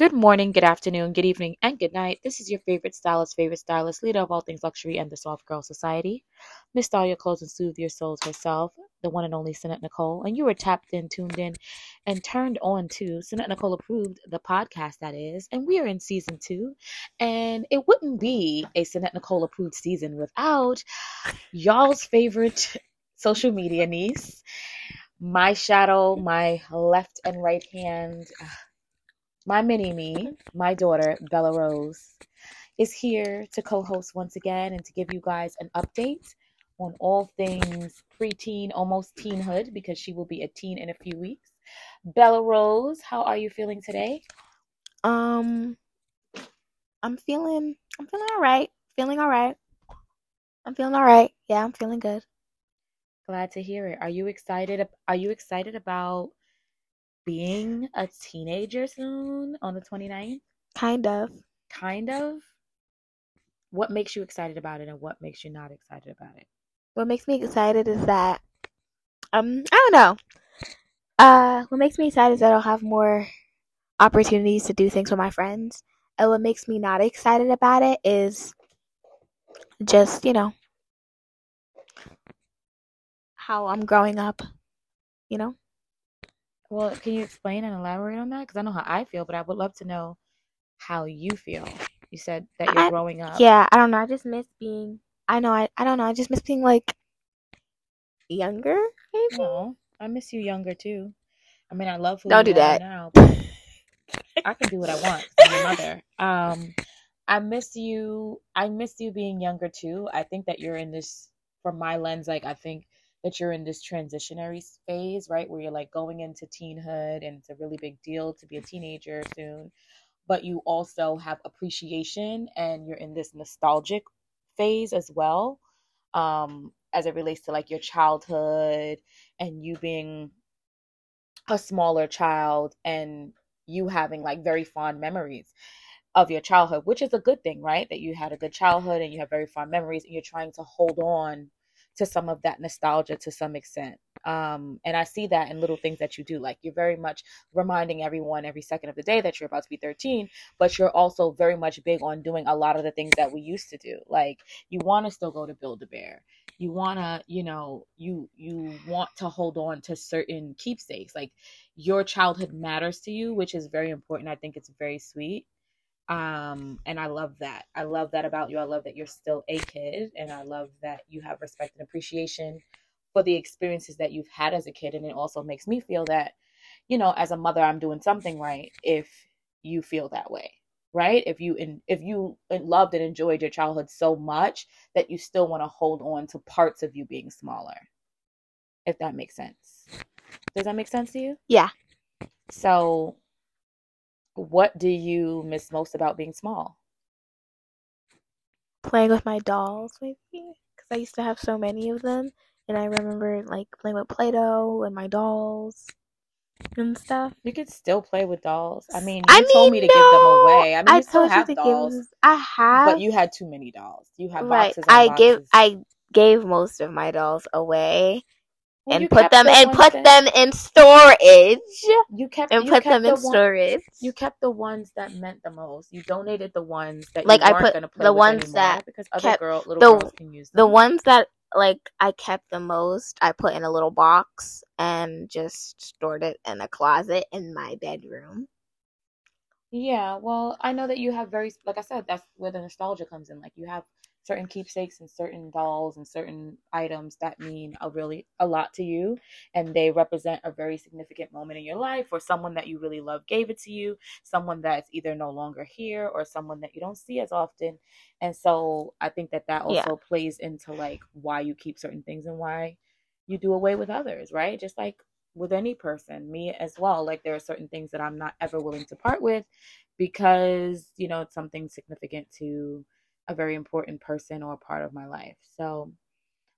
Good morning, good afternoon, good evening, and good night. This is your favorite stylist, favorite stylist, leader of all things luxury and the soft girl society. Miss Your Clothes and Soothe Your Souls herself, the one and only Sinette Nicole. And you were tapped in, tuned in, and turned on to Sinette Nicole Approved, the podcast that is. And we are in season two. And it wouldn't be a Sinette Nicole Approved season without y'all's favorite social media niece, my shadow, my left and right hand my mini me, my daughter, Bella Rose, is here to co host once again and to give you guys an update on all things preteen, almost teenhood, because she will be a teen in a few weeks. Bella Rose, how are you feeling today? Um, I'm feeling, I'm feeling all right. Feeling all right. I'm feeling all right. Yeah, I'm feeling good. Glad to hear it. Are you excited? Are you excited about being a teenager soon on the 29th? Kind of. Kind of? What makes you excited about it and what makes you not excited about it? What makes me excited is that um I don't know. Uh what makes me excited is that I'll have more opportunities to do things with my friends. And what makes me not excited about it is just, you know, how I'm growing up, you know? Well, can you explain and elaborate on that? Because I know how I feel, but I would love to know how you feel. You said that you're I, growing up. Yeah, I don't know. I just miss being. I know. I. I don't know. I just miss being like younger. Maybe. No, I miss you younger too. I mean, I love who don't you do that now. I can do what I want. I'm mother. Um, I miss you. I miss you being younger too. I think that you're in this, from my lens, like I think that you're in this transitionary phase, right? Where you're like going into teenhood and it's a really big deal to be a teenager soon. But you also have appreciation and you're in this nostalgic phase as well. Um, as it relates to like your childhood and you being a smaller child and you having like very fond memories of your childhood, which is a good thing, right? That you had a good childhood and you have very fond memories and you're trying to hold on to some of that nostalgia to some extent. Um, and I see that in little things that you do. Like you're very much reminding everyone every second of the day that you're about to be 13, but you're also very much big on doing a lot of the things that we used to do. Like you want to still go to Build a Bear. You want to, you know, you you want to hold on to certain keepsakes. Like your childhood matters to you, which is very important. I think it's very sweet. Um, and I love that. I love that about you. I love that you're still a kid, and I love that you have respect and appreciation for the experiences that you've had as a kid. And it also makes me feel that, you know, as a mother, I'm doing something right if you feel that way right if you in, if you loved and enjoyed your childhood so much that you still want to hold on to parts of you being smaller if that makes sense does that make sense to you yeah so what do you miss most about being small? Playing with my dolls, maybe, because I used to have so many of them, and I remember like playing with Play-Doh and my dolls and stuff. You could still play with dolls. I mean, you I mean, told me to no, give them away. I mean, I you still told have you dolls, give. I have, but you had too many dolls. You had right. boxes. I boxes. give. I gave most of my dolls away Well, and put them the and put that- them in storage You kept and you put kept them in the storage. You kept the ones that meant the most. You donated the ones that Like, you I put the ones that because other kept girl little the- girls can use The ones that like I kept the most, I put in a little box and just stored it in a closet in my bedroom. Yeah, well, I know that you have very, like I said, that's where the nostalgia comes in. Like you have certain keepsakes and certain dolls and certain items that mean a really a lot to you, and they represent a very significant moment in your life, or someone that you really love gave it to you, someone that's either no longer here, or someone that you don't see as often. And so I think that that Yeah. also plays into like why you keep certain things and why you do away with others, right? Just like with any person, me as well. Like there are certain things that I'm not ever willing to part with because, you know, it's something significant to a very important person or part of my life. So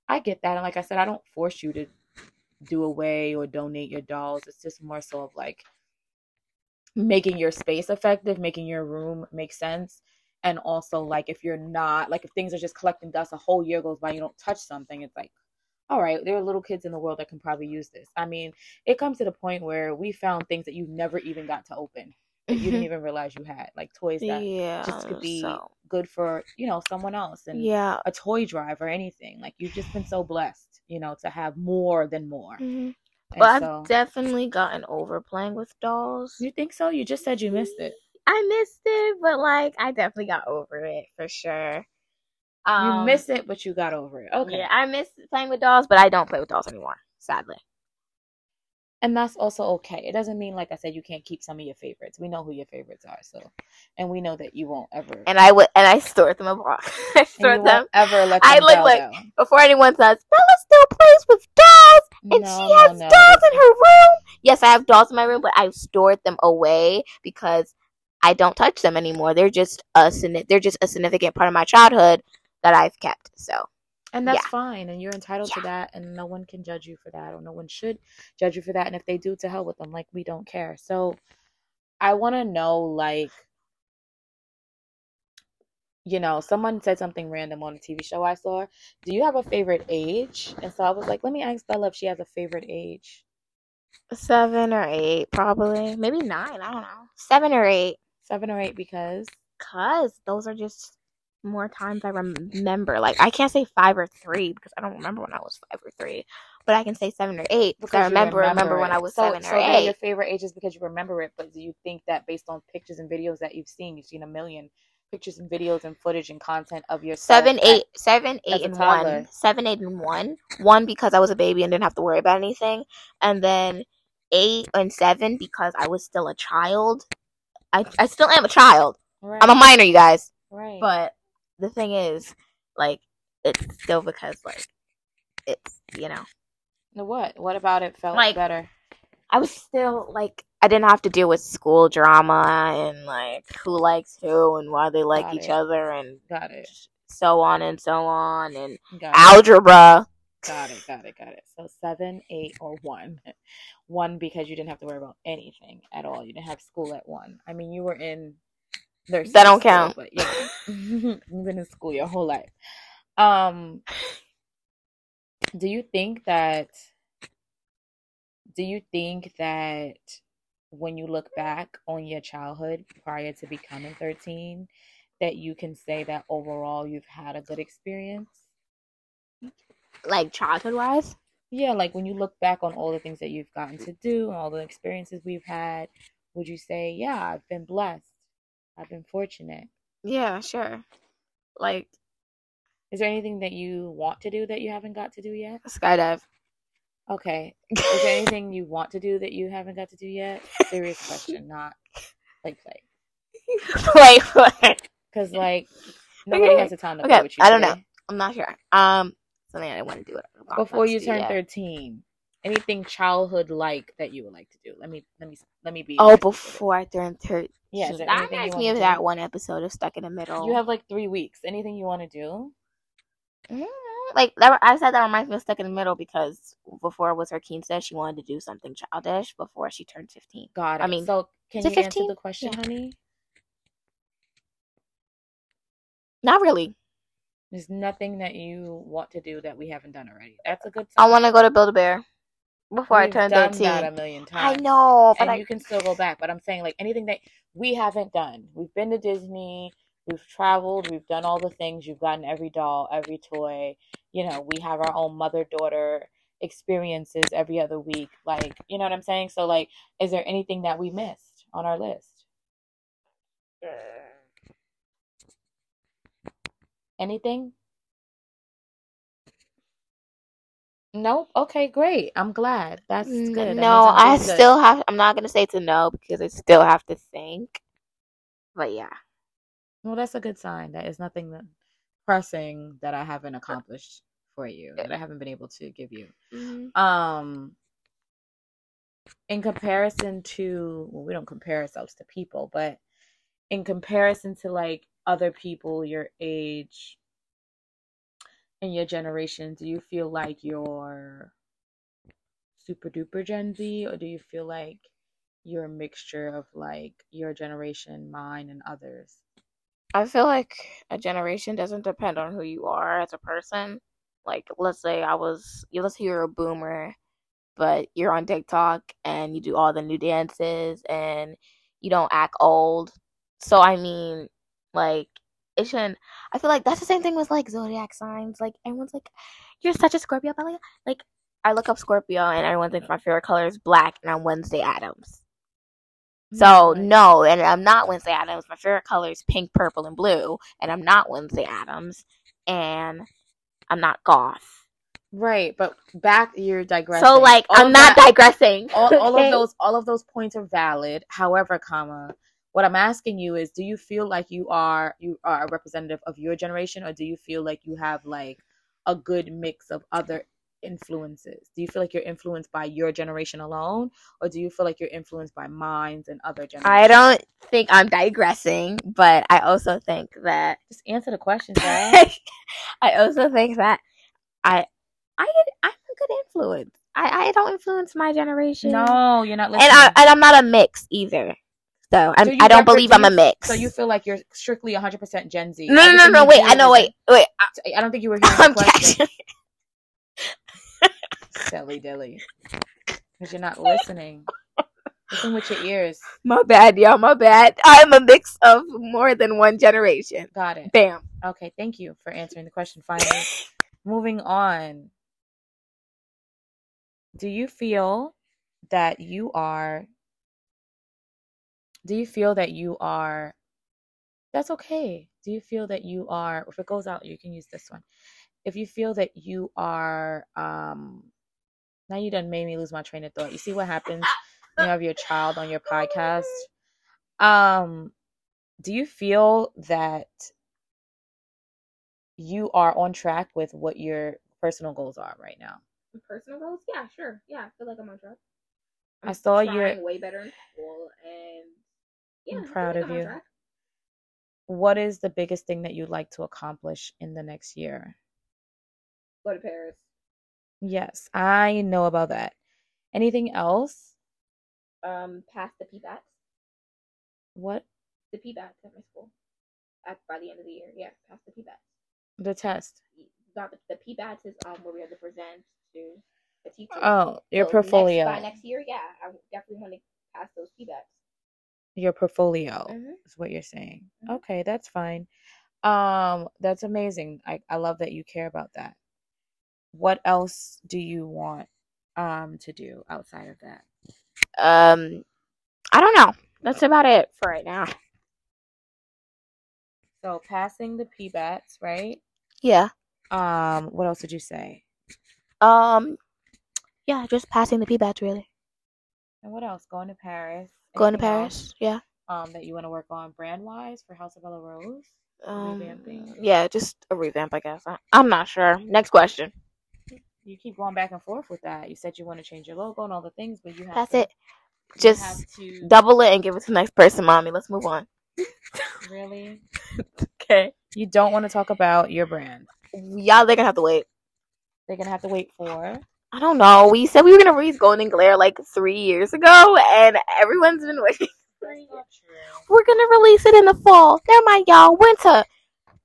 I get that. And like I said, I don't force you to do away or donate your dolls. It's just more so of like making your space effective, making your room make sense. And also like if you're not like if things are just collecting dust a whole year goes by you don't touch something, it's like all right, there are little kids in the world that can probably use this. I mean, it comes to the point where we found things that you've never even got to open. That you didn't even realize you had, like toys that yeah, just could be so good for you know someone else and yeah. a toy drive or anything. Like you've just been so blessed, you know, to have more than more. Mhm. And But I've definitely gotten over playing with dolls. you think so? You just said you missed it. I missed it, but like I definitely got over it for sure. You Um, missed it, but you got over it. Okay. Yeah, I miss playing with dolls, but I don't play with dolls anymore, sadly. And that's also okay. It doesn't mean, like I said, you can't keep some of your favorites. We know who your favorites are, so, and we know that you won't ever, And I would, and I stored them abroad. I stored them ever let I look like- down. before anyone says Bella still plays with dolls, and No, she has no. dolls in her room. Yes, I have dolls in my room, but I've stored them away because I don't touch them anymore. They're just a they're just a significant part of my childhood that I've kept. So And that's Yeah. fine, and you're entitled to that, and no one can judge you for that, or no one should judge you for that. And if they do, to hell with them. Like we don't care. So, I want to know, like, you know, someone said something random on a TV show I saw. Do you have a favorite age? And so I was like, let me ask Bella if she has a favorite age. seven or eight, probably maybe nine. I don't know, seven or eight. Seven or eight, because Cause those are just more times I remember. Like I can't say five or three because I don't remember when I was five or three, but I can say seven or eight because I you remember remember when. I was so, seven so or eight. your favorite ages because you remember it. But do you think that based on pictures and videos that you've seen, you've seen a million pictures and videos and footage and content of yourself? Seven, at- seven, eight, and one. Seven, eight, and one. One because I was a baby and didn't have to worry about anything, and then eight and seven because I was still a child. I I still am a child. Right. I'm a minor, you guys. right. But the thing is, like, it's still because like it's you know The what? What about it felt Like- better? I was still like I didn't have to deal with school drama and like who likes who and why they like Got each it. other and Got it. so on and so on and Got it. algebra. Got it. Got it. Got it. So seven, eight, or one. One because you didn't have to worry about anything at all. You didn't have school at one. I mean, you were in. That don't count. But yeah, you've been in school your whole life. Um, do you think that? Do you think that when you look back on your childhood prior to becoming thirteen, that you can say that overall you've had a good experience? Like childhood wise. Yeah, like when you look back on all the things that you've gotten to do and all the experiences we've had, would you say, yeah, I've been blessed? I've been fortunate. Yeah, sure. Like Is there anything that you want to do that you haven't got to do yet? skydive. Okay. Is there anything you want to do that you haven't got to do yet? Serious question, not like play. Wait, what? Because, like, nobody has the time to play Okay, with you. I don't know. I'm not sure. Um, something I didn't want to do Before you turn 13, anything childhood like that you would like to do? Let me, let me, let me be. Oh, before I turned thirteen. Yeah, that reminds me of do? that one episode of Stuck in the Middle. You have like three weeks. Anything you want to do? Mm, like that. I said that reminds me of Stuck in the Middle because before it was her Keen said she wanted to do something childish before she turned fifteen. Got it. I mean, so can you it answer 15? the question, Yeah. honey? Not really. There's nothing that you want to do that we haven't done already. That's a good I want to go to Build a Bear before I We've turn done thirteen. that a million times. I know, but and I you can still go back. But I'm saying like anything that we haven't done. We've been to Disney. We've traveled. We've done all the things. You've gotten every doll, every toy. You know, we have our own mother daughter experiences every other week. Like, you know what I'm saying? So like, is there anything that we missed on our list? Uh. Anything? Nope. Okay, great. I'm glad. That's good. That No, I good. still have. I'm not gonna say it's a no because I still have to think. But yeah, Well, that's a good sign. That is nothing that pressing that I haven't accomplished for you, that I haven't been able to give you. Um, in comparison to, well, we don't compare ourselves to people, but in comparison to like other people your age and your generation, do you feel like you're super duper Gen Z, or do you feel like you're a mixture of like your generation, mine, and others? I feel like a generation doesn't depend on who you are as a person. Like, let's say I was, let's say you're a boomer, but you're on TikTok and you do all the new dances and you don't act old. So I mean, like shouldn't. I feel like that's the same thing with like zodiac signs. Like everyone's like, "You're such a Scorpio," but like, like I look up Scorpio and everyone thinks my favorite color is black, and I'm Wednesday Addams. So no, and I'm not Wednesday Addams. My favorite color is pink, purple, and blue, and I'm not Wednesday Addams, and I'm not goth. Right, but back you're digressing. So like All I'm not that- digressing. all, all okay? of those all of those points are valid. However, comma, what I'm asking you is do you feel like you are you are a representative of your generation or do you feel like you have like a good mix of other influences? Do you feel like you're influenced by your generation alone or do you feel like you're influenced by minds and other generations? I don't think I'm digressing, but I also think that just answer the question, I also think that I I I'm a good influence. I, I don't influence my generation. no, you're not listening. and I and I'm not a mix either. So I'm, So I don't believe I'm a mix. so you feel like you're strictly 100% Gen Z. no no no no wait I know wait wait I don't think you were hearing I'm the question. Silly dilly. Because you're not listening. Listen with your ears. my bad y'all my bad I'm a mix of more than one generation. Got it. Bam. Okay, thank you for answering the question finally. Moving on. Do you feel that you are do you feel that you are that's okay. Do you feel that you are if it goes out you can use this one. If you feel that you are um now you done made me lose my train of thought. You see what happens when you have your child on your podcast? Um do you feel that you are on track with what your personal goals are right now? Personal goals? Yeah, sure. Yeah, I feel like I'm on track. I saw your- way better in school, and yeah, I'm proud of you. track. What is the biggest thing that you'd like to accomplish in the next year? Go to Paris. Yes, I know about that. Anything else? Um, pass the PBATs. What The PBATs at my school. At by the end of the year, yeah, pass the PBATs. the test? Not the, the PBATs is um where we have to present to the teacher. Oh, your So portfolio. Next, by next year, yeah, I definitely want to pass those PBATs. Your portfolio Mhm. is what you're saying. Mhm. Okay, that's fine. Um, that's amazing. I, I love that you care about that. What else do you want um to do outside of that? Um, I don't know. That's about it for right now. So passing the PBATs, right? Yeah. Um, what else did you say? Um, yeah, just passing the PBATs really. And what else? Going to Paris. Going to Paris. Yeah. Um, that you want to work on brand wise for House of Bella Rose. Um, Revamping? yeah, just a revamp, I guess. I, I'm not sure. Next question. You keep going back and forth with that. You said you want to change your logo and all the things, but you have That's to, it. Just to double it and give it to the next person, mommy. Let's move on. really. Okay. You don't want to talk about your brand. Y'all, they're gonna have to wait. They're gonna have to wait for. I don't know. We said we were gonna release Golden Glare like three years ago, and everyone's been waiting. We're gonna release it in the fall. Never mind, y'all. Winter.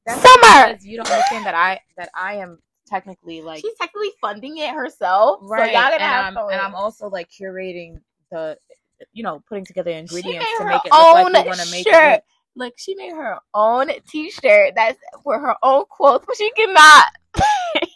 That's Summer. because You don't understand that I that I am technically like She's technically funding it herself, right, so y'all gonna and have I'm wait. and I'm also like curating the, you know, putting together ingredients to make it look like own we want to make it. Look, she made her own T-shirt that's for her own quotes, but she cannot.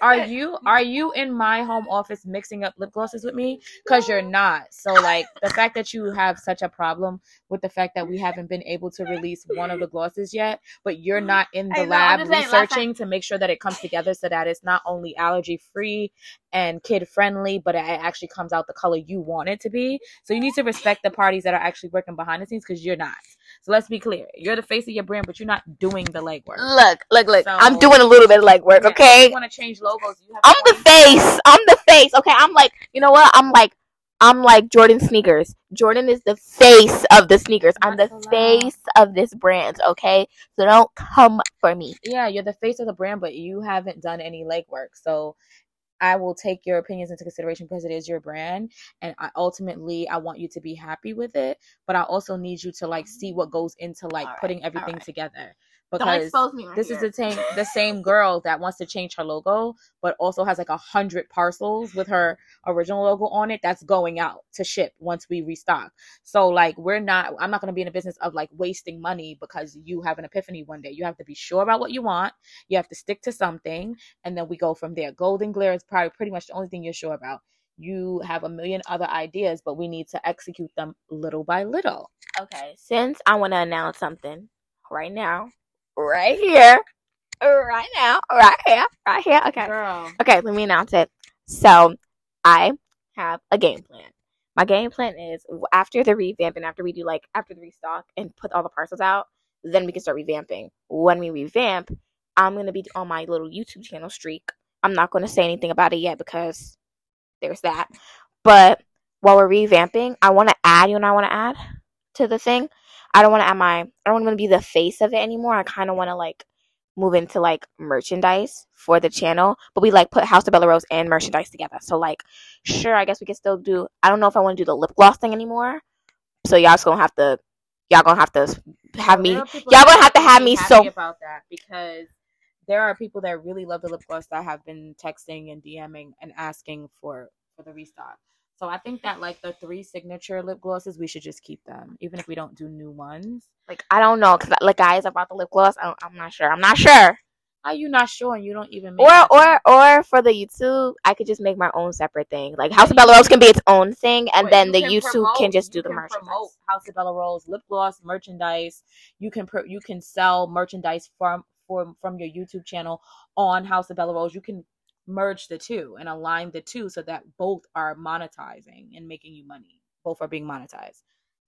Are you are you in my home office mixing up lip glosses with me? Because you're not. So like the fact that you have such a problem with the fact that we haven't been able to release one of the glosses yet, but you're mm-hmm. not in the lab just saying, time- researching to make sure that it comes together so that it's not only allergy free and kid friendly, but it actually comes out the color you want it to be. So you need to respect the parties that are actually working behind the scenes because you're not. So let's be clear. You're the face of your brand, but you're not doing the legwork. Look, look, look. So- I'm doing a little bit of legwork, Yeah, okay? You want to change logos? You have I'm the face. I'm the face. Okay, I'm like, you know what? I'm like, I'm like Jordan sneakers. Jordan is the face of the sneakers. I'm the face of this brand. Okay, so don't come for me. yeah, you're the face of the brand, but you haven't done any legwork. So I will take your opinions into consideration because it is your brand, and I ultimately I want you to be happy with it. But I also need you to like mm-hmm. see what goes into like Alright, putting everything alright. together. Don't because expose me right this is the same the same girl that wants to change her logo, but also has like a hundred parcels with her original logo on it that's going out to ship once we restock. So like we're not I'm not gonna be in the business of like wasting money because you have an epiphany one day. You have to be sure about what you want, you have to stick to something, and then we go from there. Golden Glare is probably pretty much the only thing you're sure about. You have a million other ideas, but we need to execute them little by little. Okay, since I want to announce something right now, right here, right now, right here, right here. Okay, Girl. okay, let me announce it. So, I have a game plan. My game plan is after the revamp and after we do like after the restock and put all the parcels out, then we can start revamping. When we revamp, I'm gonna be on my little YouTube channel streak. I'm not gonna say anything about it yet because there's that. But while we're revamping, I want to add. You know, what I want to add to the thing. I don't want to add my. I don't want to be the face of it anymore. I kind of want to like move into like merchandise for the channel, but we like put House of Bella Rose and merchandise together. So like, sure, I guess we can still do. I don't know if I want to do the lip gloss thing anymore. So y'all just gonna have to. Y'all gonna have to have me. There are people y'all gonna have to have me so- about that because there are people that really love the lip gloss that have been texting and DMing and asking for for the restock. So I think that like the three signature lip glosses, we should just keep them, even if we don't do new ones. Like I don't know, cause like guys about the lip gloss. I I'm not sure. I'm not sure. Are you not sure and you don't even make Or or or for the YouTube, I could just make my own separate thing. Like House of Bella Rose can be its own thing, and But then you the YouTube promote- can just do the merchandise. Promote House of Bella Rose lip gloss merchandise. You can pro- you can sell merchandise from from from your YouTube channel on House of Bella Rose. You can merge the two and align the two so that both are monetizing and making you money. Both are being monetized.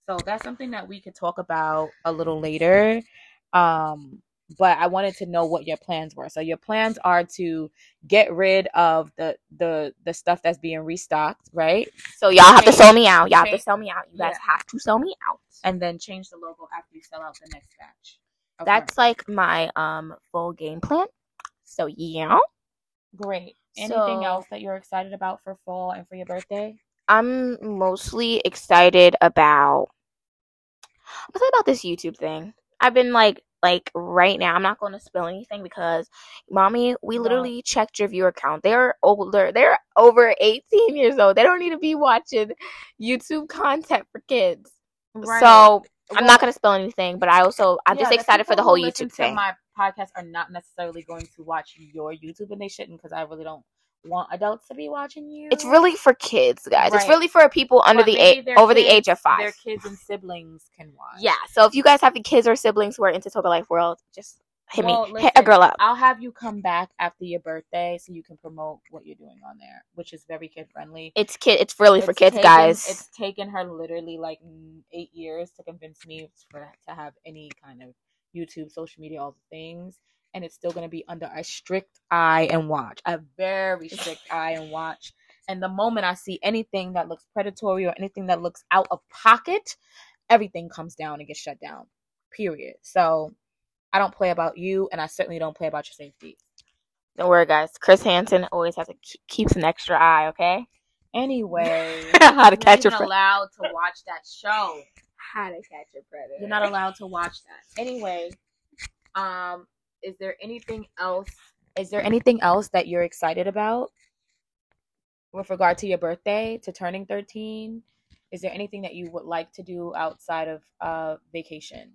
So that's something that we could talk about a little later. Um but I wanted to know what your plans were. So your plans are to get rid of the the the stuff that's being restocked, right? So y'all have to sell me out. Y'all have to sell me out. You guys Yeah. have to sell me out. and then change the logo after you sell out the next batch. That's like my um full game plan. So yeah. Great. Anything So- else that you're excited about for fall and for your birthday? I'm mostly excited about. I'm excited about this YouTube thing. I've been like like right now. I'm not going to spill anything because, mommy, we No. literally checked your viewer count. They're older. They're over 18 years old. They don't need to be watching YouTube content for kids. So I'm not going to spill anything, but I also I'm just excited for the whole YouTube thing. My podcast are not necessarily going to watch your YouTube, and they shouldn't because I really don't want adults to be watching you. It's really for kids, guys. It's really for people under But the age over the age of five. Their kids and siblings can watch. Yeah. So if you guys have the kids or siblings who are into Toca Life World, just hit Well, me, hit a girl up. I'll have you come back after your birthday so you can promote what you're doing on there, which is very kid friendly. It's kid. It's really for kids, taken- guys. It's taken her literally like eight years to convince me for to have any kind of YouTube, social media, all the things, and it's still going to be under a strict eye and watch, a very strict eye and watch. And the moment I see anything that looks predatory or anything that looks out of pocket, everything comes down and gets shut down. Period. So I don't play about you, and I certainly don't play about your safety. Don't worry, guys. Chris Hansen always has to keeps an extra eye. Okay. Anyway, How to catch even predator. allowed to watch that show. How to catch your predator. You're not allowed to watch that. Anyway, um, is there anything else? Is there anything else that you're excited about with regard to your birthday, to turning 13? Is there anything that you would like to do outside of uh vacation?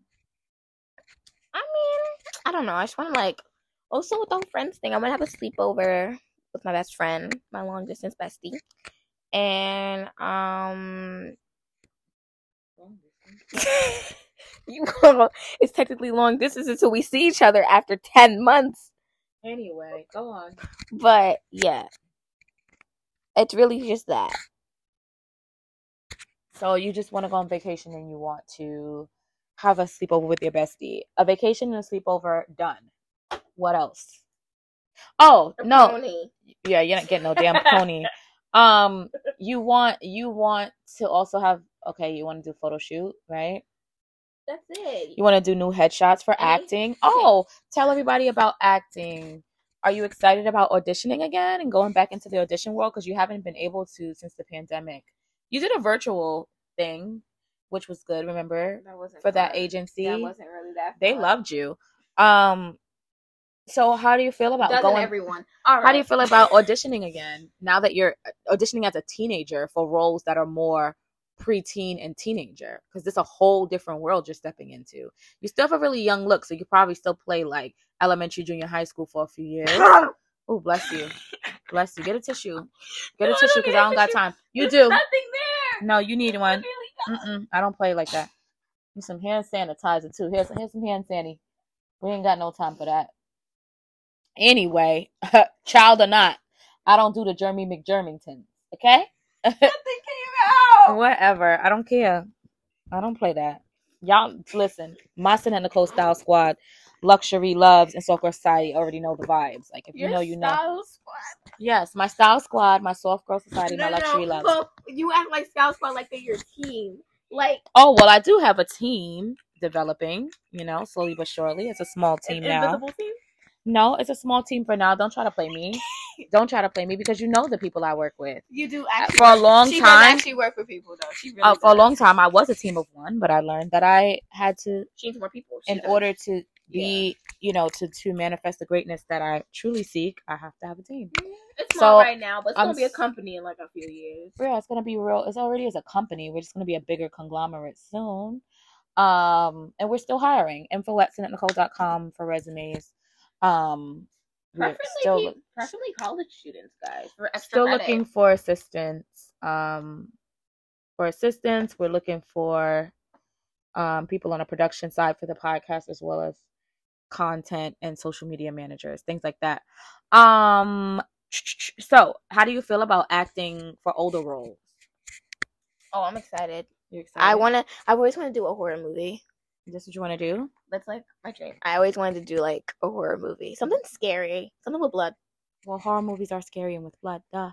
I mean, I don't know. I just want to like also with the friends thing. I'm gonna have a sleepover with my best friend, my long distance bestie, and um, you it's technically long distance until we see each other after ten months. Anyway, go on. But yeah, it's really just that. So you just want to go on vacation and you want to have a sleepover with your bestie. A vacation and a sleepover done. What else? Oh no, yeah, you're not getting no damn pony. Um, you want you want to also have okay. You want to do photo shoot, right? That's it. You want to do new headshots for Any- acting. Oh, tell everybody about acting. Are you excited about auditioning again and going back into the audition world because you haven't been able to since the pandemic? You did a virtual thing, which was good. Remember that wasn't for that agency? That wasn't really that. they loved you. Um, so how do you feel about Doesn't going? everyone? All right. How do you feel about auditioning again now that you're uh, auditioning as a teenager for roles that are more preteen and teenager? Because it's a whole different world you're stepping into. You still have a really young look, so you could probably still play like elementary, junior, high school for a few years. oh, bless you, bless you. Get a tissue, get a No, I tissue because I don't got tissue. time. You There's do. nothing there. No, you need one. Really. Mm-mm, I don't play like that. Need some hand sanitizer too. Here's here's some hand sanitizer. We ain't got no time for that. Anyway, child or not, I don't do the Jeremy McJermington. Okay? Nothing came out. Whatever. I don't care. I don't play that. Y'all listen. My Sinette Nicole Style Squad, Luxury Loves, and Soft Girl Society already know the vibes. Like if you know, you know. Style Squad. Yes, my Style Squad, my Soft Girl Society, No, my Luxury no. Loves. Well, you act like Style Squad like they're your team. Like Oh well, I do have a team developing. You know, slowly but surely. It's a small team now. invisible team. No, it's a small team for now. Don't try to play me. Don't try to play me because you know the people I work with. You do Uh, actually For a long she time, does actually work for people though. She really uh, for a long time, I was a team of one, but I learned that I had to, She needs more people. She in does. order to be, you know, to to manifest the greatness that I truly seek, I have to have a team. It's So, small right now, but it's gonna be a company in like a few years. Yeah, it's gonna be real. It's already as a company. We're just gonna be a bigger conglomerate soon. Um, and we're still hiring. Info at Nicole.com for resumes. Um, Preferably, still pe- preferably college students, guys. For extra still credit. looking for assistance. Um, for assistance, we're looking for um, people on a production side for the podcast as well as content and social media managers, things like that. Um, so how do you feel about acting for older roles? Oh, I'm excited. You're excited? I wanna. I've always wanted to do a horror movie. This what you want to do? That's like my dream. I always wanted to do like a horror movie, something scary, something with blood. Well, horror movies are scary and with blood. Duh.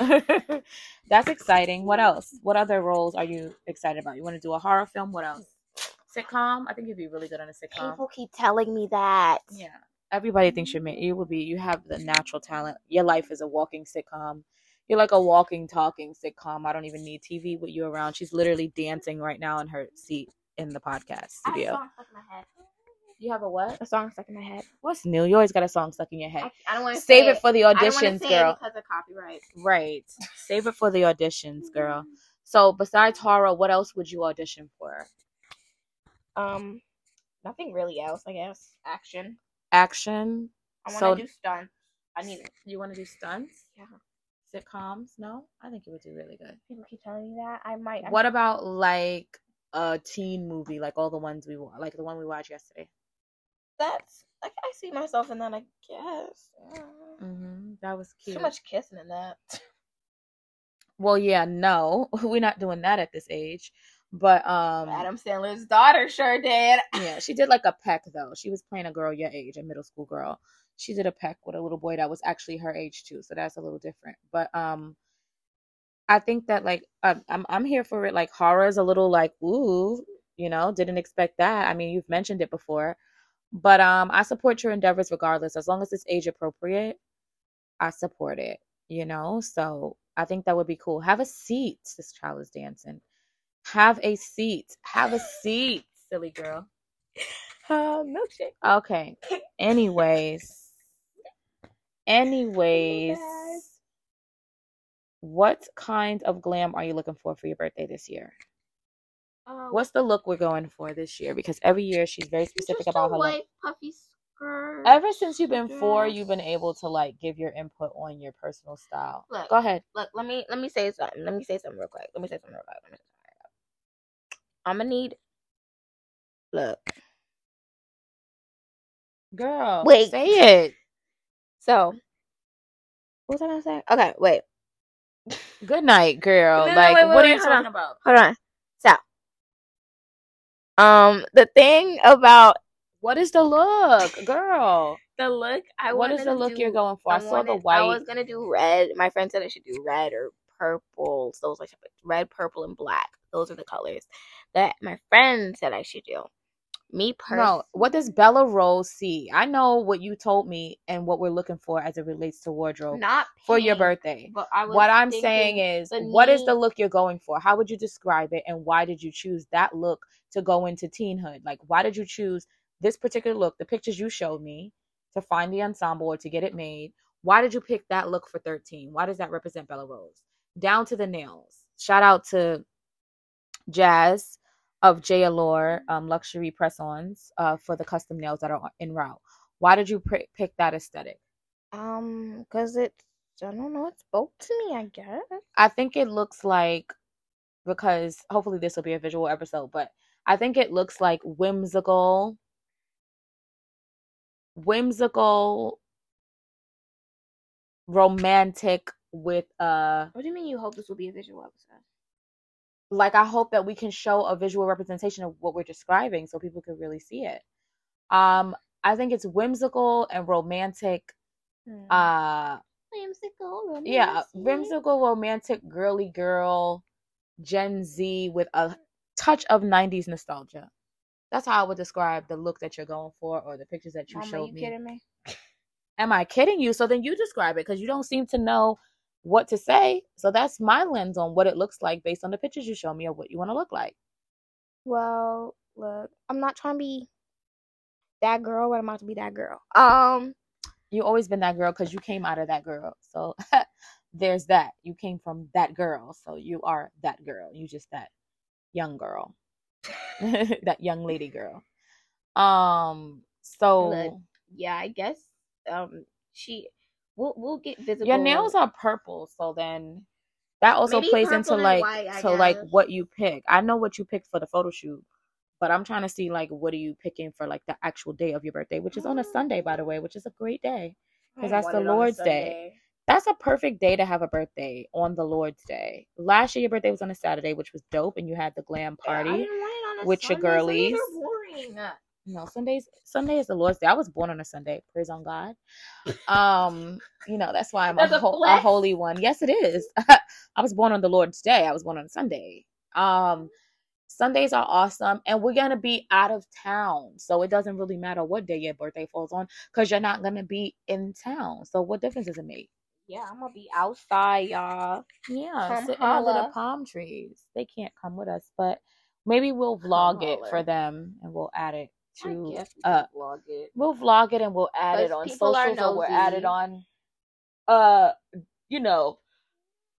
That's exciting. What else? What other roles are you excited about? You want to do a horror film? What else? Sitcom? I think you'd be really good on a sitcom. People keep telling me that. Yeah. Everybody thinks you're ma- you will be you have the natural talent. Your life is a walking sitcom. You're like a walking talking sitcom. I don't even need TV with you around. She's literally dancing right now in her seat in the podcast I have a studio. song stuck in my head. You have a what? A song stuck in my head. What's new? You always got a song stuck in your head. I, I don't want to Save say it for the I auditions, say girl. It because of copyright. Right. Save it for the auditions, girl. So besides horror, what else would you audition for? Um, nothing really else. I guess action. Action. I want to So- do stunts. I need it. You want to do stunts? Yeah. Sitcoms? No, I think you would do really good. People keep telling me that. I might. I What about like a teen movie, like all the ones we like the one we watched yesterday? That's. like I see myself in that. I guess. Yeah. Mm-hmm. That was cute. Too much kissing in that. Well, yeah, no, we're not doing that at this age. But um, Adam Sandler's daughter sure did. yeah, she did like a peck though. She was playing a girl your age, a middle school girl. She did a peck with a little boy that was actually her age too, so that's a little different. But um, I think that like I'm I'm, I'm here for it. Like horror is a little like ooh, you know, didn't expect that. I mean, you've mentioned it before, but um, I support your endeavors regardless, as long as it's age appropriate. I support it. You know, so I think that would be cool. Have a seat. This child is dancing. Have a seat. Have a seat, silly girl. Uh, milkshake. Okay. Anyways. Anyways. What kind of glam are you looking for for your birthday this year? Uh, What's the look we're going for this year? Because every year she's very specific about her white look. puffy skirt. Ever since you've been four, you've been able to like give your input on your personal style. Look. Go ahead. Look, let me let me say something. Let me say something real quick. Let me say something real quick. Let me say something real quick. I'm gonna need. Look. Girl. Wait. Say it. So. What was I gonna say? Okay, wait. Good night, girl. No, no, like wait, wait, what are you talking on. about? Hold on. So. Um, the thing about What is the look, girl? the look, I what is the look do- you're going for? I, saw the white. I was gonna do red. My friend said I should do red or purple. So those like red, purple, and black. Those are the colors that my friend said I should do. Me personally, No, what does Bella Rose see? I know what you told me and what we're looking for as it relates to wardrobe not for your birthday. But I was What I'm saying is, what is the look you're going for? How would you describe it, and why did you choose that look to go into teenhood? Like, why did you choose this particular look, the pictures you showed me to find the ensemble or to get it made, why did you pick that look for 13? Why does that represent Bella Rose? Down to the nails. Shout out to Jazz of J Allure um, luxury press-ons uh, for the custom nails that are en route. Why did you pr- pick that aesthetic? Um, cause it's I don't know, it spoke to me. I guess. I think it looks like because hopefully this will be a visual episode, but I think it looks like whimsical, whimsical, romantic with uh What do you mean you hope this will be a visual episode? Like I hope that we can show a visual representation of what we're describing so people can really see it. Um I think it's whimsical and romantic Hmm. uh whimsical, romantic. yeah, whimsical romantic girly girl Gen Z with a touch of 90s nostalgia. That's how I would describe the look that you're going for or the pictures that you Mama, showed you me? Am I kidding you? So then you describe it because you don't seem to know what to say. So that's my lens on what it looks like based on the pictures you show me of what you want to look like. Well, look, I'm not trying to be that girl, but I'm about to be that girl. Um, You always been that girl because you came out of that girl. So there's that. You came from that girl. So you are that girl. You just that young girl. that young lady girl. Um so Look, yeah, I guess. Um, she, we'll we'll get visible. your nails are purple, so then that also Maybe plays into like white, I to like what you pick. I know what you picked for the photo shoot, but I'm trying to see like what are you picking for like the actual day of your birthday, which is on a mm-hmm. Sunday, by the way, which is a great day. because that's the wanted on a Lord's Day. That's a perfect day to have a birthday on the Lord's Day. Last year your birthday was on a Saturday, which was dope, and you had the glam Yeah, I party. didn't on a with your Sunday. Sundays girlies. No, Sundays Sunday is the Lord's Day. I was born on a Sunday. Praise on God. Um, you know, that's why I'm That's a, ho- a holy one. Yes, it is. I was born on the Lord's Day. I was born on a Sunday. Um Sundays are awesome and we're gonna be out of town. So it doesn't really matter what day your birthday falls on because you're not gonna be in town. So what difference does it make? Yeah, I'm gonna be outside, y'all. Yeah, Come sitting under the palm trees. They can't come with us, but maybe we'll vlog it for them and we'll add it to uh vlog it. we'll vlog it and we'll add it on socials or we'll add it on uh you know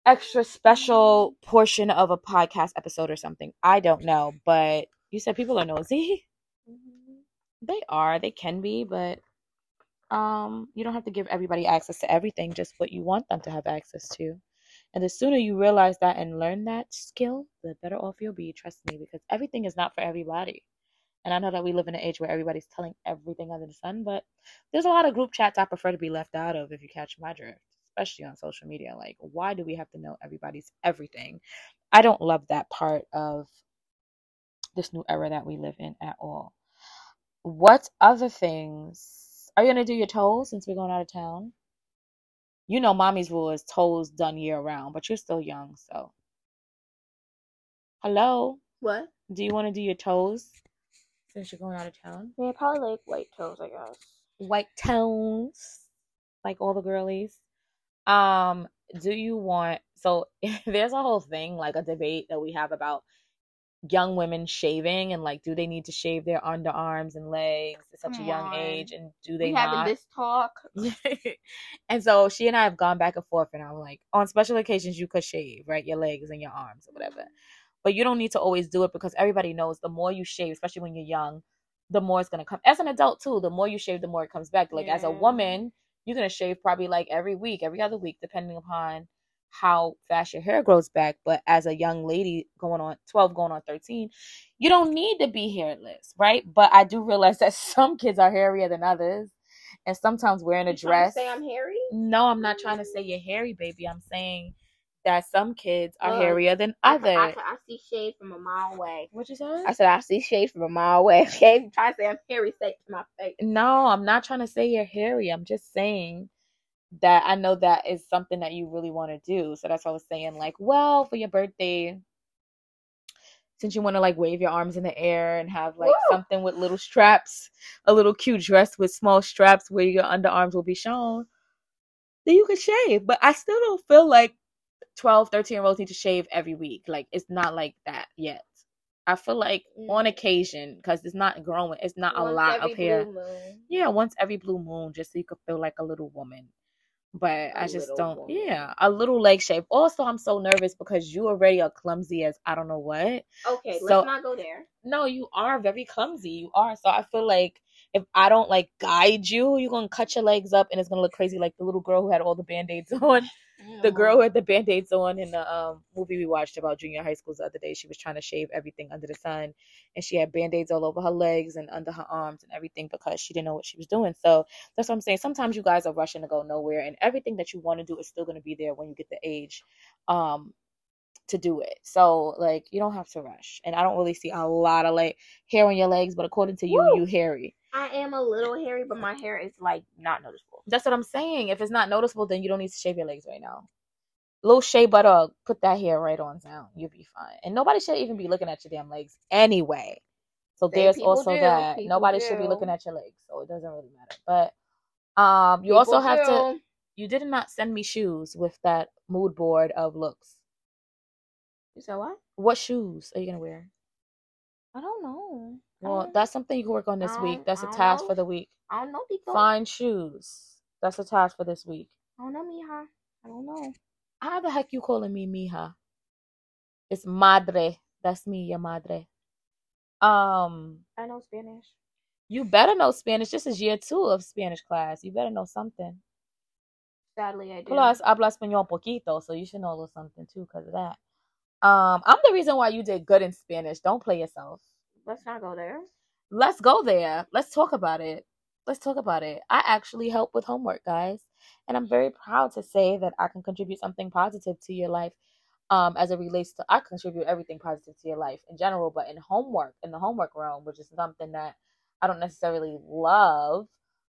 extra special portion of a podcast episode or something. I don't know, but you said people are nosy. They are, they can be, but um you don't have to give everybody access to everything, just what you want them to have access to. And the sooner you realize that and learn that skill, the better off you'll be, trust me, because everything is not for everybody. And I know that we live in an age where everybody's telling everything under the sun, but there's a lot of group chats I prefer to be left out of if you catch my drift, especially on social media. Like, why do we have to know everybody's everything? I don't love that part of this new era that we live in at all. What other things are you gonna do your toes since we're going out of town? You know, mommy's rule is toes done year round, but you're still young, so. Hello, What? do you want to do your toes since you're going out of town? Yeah, probably like white toes, I guess. white tones like all the girlies um do you want so there's a whole thing like a debate that we have about young women shaving and like do they need to shave their underarms and legs at such a young on. age and do they we not having this talk. and so she and I have gone back and forth, and I'm like, on special occasions, you could shave, right, your legs and your arms or whatever. But you don't need to always do it because everybody knows the more you shave, especially when you're young, the more it's gonna come. As an adult too, the more you shave, the more it comes back. Like as a woman, you're gonna shave probably like every week, every other week, depending upon how fast your hair grows back. But as a young lady going on 12, going on 13, you don't need to be hairless, right? But I do realize that some kids are hairier than others. And sometimes wearing a You trying to dress. Say I'm hairy. No, I'm not trying to say you're hairy, baby. I'm saying that some kids are Look, hairier than I, others. I, I see shade from a mile away. What you say? I said I see shade from a mile away. Okay, you trying to say I'm hairy, say it to my face. No, I'm not trying to say you're hairy. I'm just saying that I know that is something that you really want to do. So that's why I was saying, like, well, for your birthday, since you want to like wave your arms in the air and have like Woo! something with little straps, a little cute dress with small straps where your underarms will be shown, then you can shave. But I still don't feel like 12, 13 year olds need to shave every week. Like, it's not like that yet. I feel like Mm. on occasion, because it's not growing, it's not a lot of hair. moon. Yeah, once every blue moon, just so you could feel like a little woman. But I A just don't. woman. Yeah, a little leg shave. Also, I'm so nervous because you already are clumsy as I don't know what. Okay, So- let's not go there. No, you are very clumsy. You are. So I feel like if I don't like guide you, you're gonna cut your legs up and it's gonna look crazy like the little girl who had all the band-aids on. The girl who had the band-aids on in the um movie we watched about junior high schools the other day. She was trying to shave everything under the sun and she had band-aids all over her legs and under her arms and everything because she didn't know what she was doing. So that's what I'm saying. Sometimes you guys are rushing to go nowhere and everything that you want to do is still gonna be there when you get the age um to do it. So like you don't have to rush. And I don't really see a lot of like hair on your legs, but according to you, Woo. you hairy. I am a little hairy, but my hair is like not noticeable. That's what I'm saying. If it's not noticeable, then you don't need to shave your legs right now. Little shea butter, put that hair right on down. You'll be fine. And nobody should even be looking at your damn legs anyway. So Say there's also do, that. people Nobody should be looking at your legs. So it doesn't really matter. But um you also People have to you did not send me shoes with that mood board of looks. You said what? What shoes are you gonna wear? I don't know. Well, don't- that's something you can work on this week. That's a task know. for the week. I don't know, Tico. Find shoes. That's a task for this week. I don't know, mija. I don't know. How the heck you calling me mija? It's madre. That's me, your madre. Um, I know Spanish. you better know Spanish. This is year two of Spanish class. You better know something. Sadly, I do. Plus, habla español poquito, so you should know a little something too because of that. Um, I'm the reason why you did good in Spanish. Don't play yourself. let's not go there. let's go there. Let's talk about it. Let's talk about it. I actually help with homework, guys. And I'm very proud to say that I can contribute something positive to your life um, as it relates to, I contribute everything positive to your life in general, but in homework, in the homework realm, which is something that I don't necessarily love,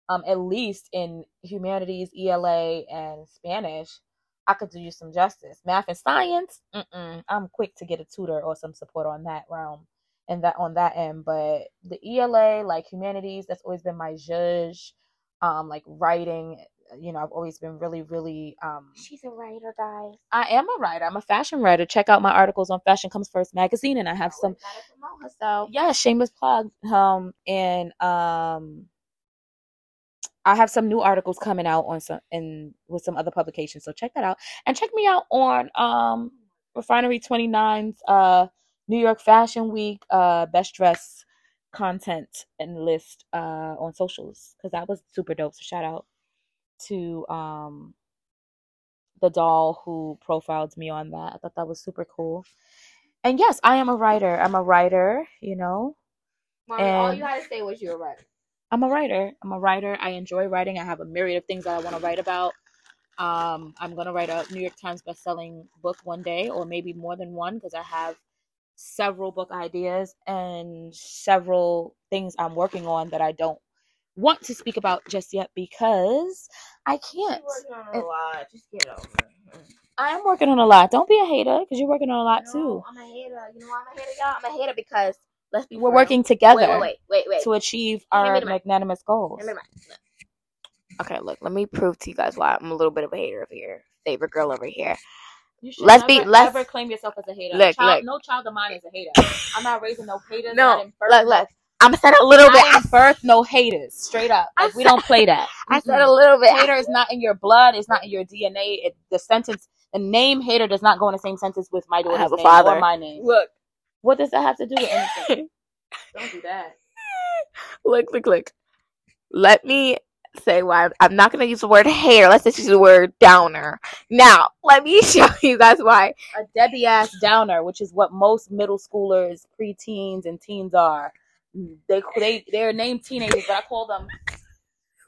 um, at least in humanities, ELA, and Spanish, I could do you some justice. Math and science, mm-mm, I'm quick to get a tutor or some support on that realm and that on that end. But the ELA, like humanities, that's always been my judge. Um, like writing, you know, I've always been really, really um She's a writer, guys. I am a writer. I'm a fashion writer. Check out my articles on Fashion Comes First magazine and I have some gotta promote herself. yeah, shameless plug. Um and um I have some new articles coming out on some and with some other publications. So check that out. And check me out on um Refinery 29's uh New York Fashion Week uh best dress content and list uh on socials because that was super dope. So shout out to um the doll who profiled me on that. I thought that was super cool. And yes, I am a writer. I'm a writer, you know. Mommy, all you had to say was you're a writer. I'm a writer. I'm a writer. I enjoy writing. I have a myriad of things that I want to write about. Um, I'm gonna write a New York Times best-selling book one day, or maybe more than one, because I have several book ideas and several things I'm working on that I don't want to speak about just yet because I can't. You're working on a lot. Just get over it. I am working on a lot. Don't be a hater, because you're working on a lot No, too. I'm a hater. You know why I'm a hater, y'all? I'm a hater because let's be We're real. working together Wait, wait, wait, wait, wait. to achieve Hand me our the magnanimous goals. Hand me the. Okay, look. Let me prove to you guys why I'm a little bit of a hater over here. Favorite girl over here. You Let's never, be- let's- ever claim yourself as a hater. Look, child, look. No child of mine is a hater. I'm not raising no haters. I No, didn't birth look, no- look. I'm gonna set a little bit. I birth no haters. Straight up. I Like, we don't play that. I said a little bit. hater is not in your blood. It's not in your DNA. It, the sentence, the name hater does not go in the same sentence with my daughter's have a name father. or my name. Look, What does that have to do with anything? don't do that. look, look, look. Let me say why I'm not gonna use the word hater. Let's just use the word downer. Now, let me show you guys why. A Debbie ass downer, which is what most middle schoolers, preteens, and teens are. They they they're named teenagers, but I call them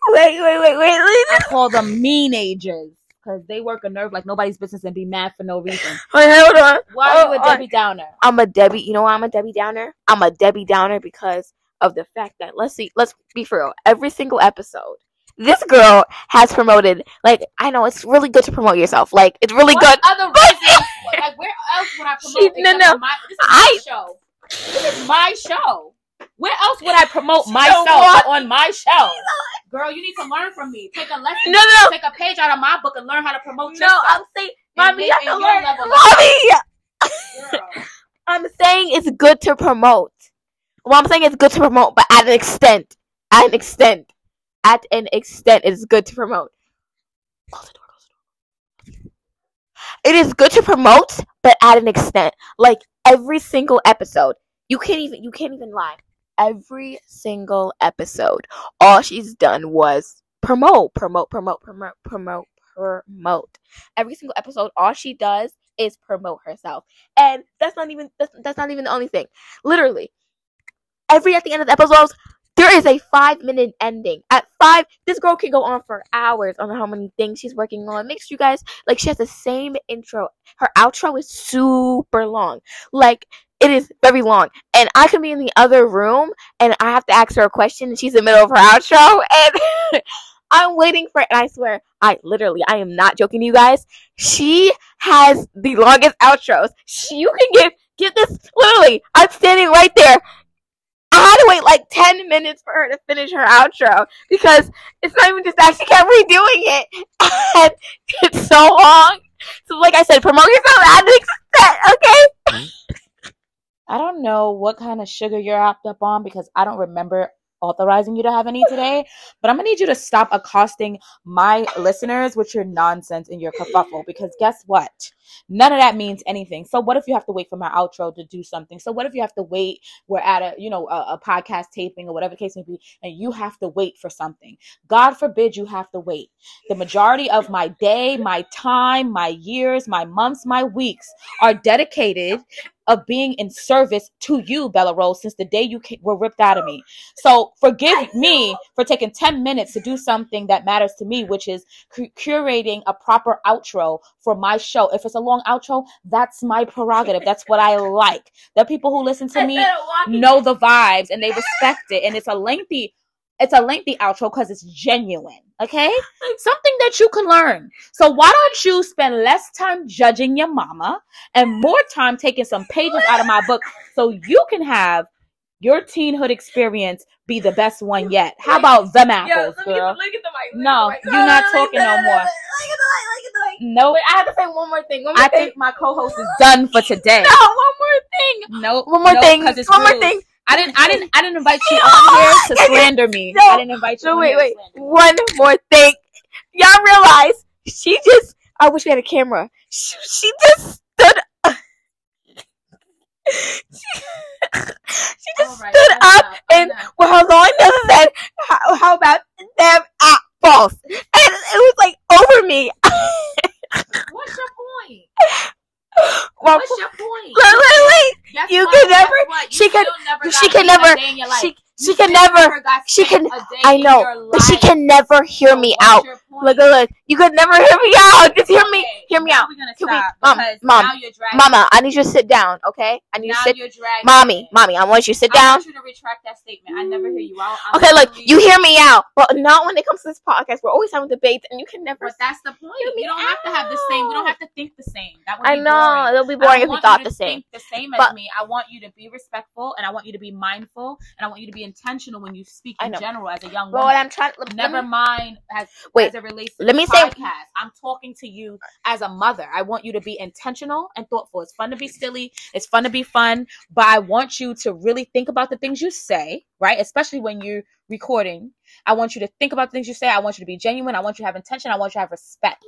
Wait, wait, wait, wait. wait. I call them meanagers because they work a nerve like nobody's business and be mad for no reason. Wait, hold on. Why are you a Oh, oh. Debbie Downer? I'm a Debbie. You know why I'm a Debbie Downer? I'm a Debbie Downer because of the fact that let's see, let's be for real. Every single episode, this girl has promoted. Like I know it's really good to promote yourself. Like it's really What good. other reasons? like where else would I promote? She- no, no. My, this is my I- show. This is my show. Where else would I promote myself on my show? Girl, you need to learn from me. Take a lesson. No, no, Take a page out of my book and learn how to promote no. yourself. I'm saying, mommy, you have to learn. Mommy, I'm saying it's good to promote. Well, I'm saying it's good to promote, but at an extent. At an extent. At an extent, it's good to promote. Close the door, close the door. It is good to promote, but at an extent. Like every single episode. You can't even you can't even lie. Every single episode, all she's done was promote, promote, promote, promote, promote, promote. Every single episode, all she does is promote herself. And that's not even that's, that's not even the only thing. Literally, every at the end of the episodes, there is a five minute ending. At five, this girl can go on for hours on how many things she's working on. Make sure you guys like she has the same intro. Her outro is super long. Like it is very long. And I can be in the other room and I have to ask her a question and she's in the middle of her outro and I'm waiting for it. And I swear, I literally, I am not joking you guys. She has the longest outros. She, you can get, get this, literally, I'm standing right there. I had to wait like 10 minutes for her to finish her outro because it's not even just that she kept redoing it. And it's so long. So, like I said, promote yourself at an extent, okay? Mm-hmm. I don't know what kind of sugar you're hopped up on because I don't remember authorizing you to have any today. But I'm gonna need you to stop accosting my listeners with your nonsense and your kerfuffle because guess what? None of that means anything. So what if you have to wait for my outro to do something? So what if you have to wait? We're at a you know a, a podcast taping or whatever the case may be, and you have to wait for something. God forbid you have to wait. The majority of my day, my time, my years, my months, my weeks are dedicated of being in service to you, Bella Rose, since the day you were ripped out of me. So forgive me for taking 10 minutes to do something that matters to me, which is cu- curating a proper outro for my show. If it's a long outro, that's my prerogative. That's what I like. The people who listen to me know the vibes and they respect it. And it's a lengthy it's a lengthy outro because it's genuine. Okay? Something that you can learn. So why don't you spend less time judging your mama and more time taking some pages out of my book so you can have your teenhood experience be the best one yet. How about them apples, girl? No, you're not talking no more. No, Wait, I have to say one more thing. One more I thing. think my co-host is done for today. No, one more thing. No, One more no, thing. One more thing. I didn't. I didn't. I didn't invite you on here to slander me. no. I didn't invite you. No, wait, wait. One more thing. Y'all realize she just. I wish we had a camera. She, she just stood. she, just right, stood enough, up and enough. with her long nose said, "How, how about them apples?" And it was like over me. What's your point? Well, What's your point? literally, Guess you what? can never- You she can- never she can never- a day in your life. she You she can never. she can- I know, but she can never hear So me out. Look, look, look. You could never hear me out. Just hear me. Hear me now out. Can we- Mom, Mom. Mama, I need you to sit down, okay? I need you to sit. Mommy, mommy, I want you to sit I down. want you to retract that statement. I never hear you out. I'm Okay, look, you hear me out, but not when it comes to this podcast. We're always having debates, and you can never. But that's the point. You don't have to have the same. We don't have to think the same. That would I know it'll be I boring if we thought you the same. think the same as But- me. I want you to be respectful, and I want you to be mindful, and I want you to be intentional when you speak in general as a young woman. what I'm trying. Let, Never let me, mind as, Wait, as it relates to let me say- podcast. I'm talking to you as a mother. I want you to be intentional and thoughtful. It's fun to be silly. It's fun to be fun, but I want you to really think about the things you say, right? Especially when you're recording. I want you to think about the things you say. I want you to be genuine. I want you to have intention. I want you to have respect.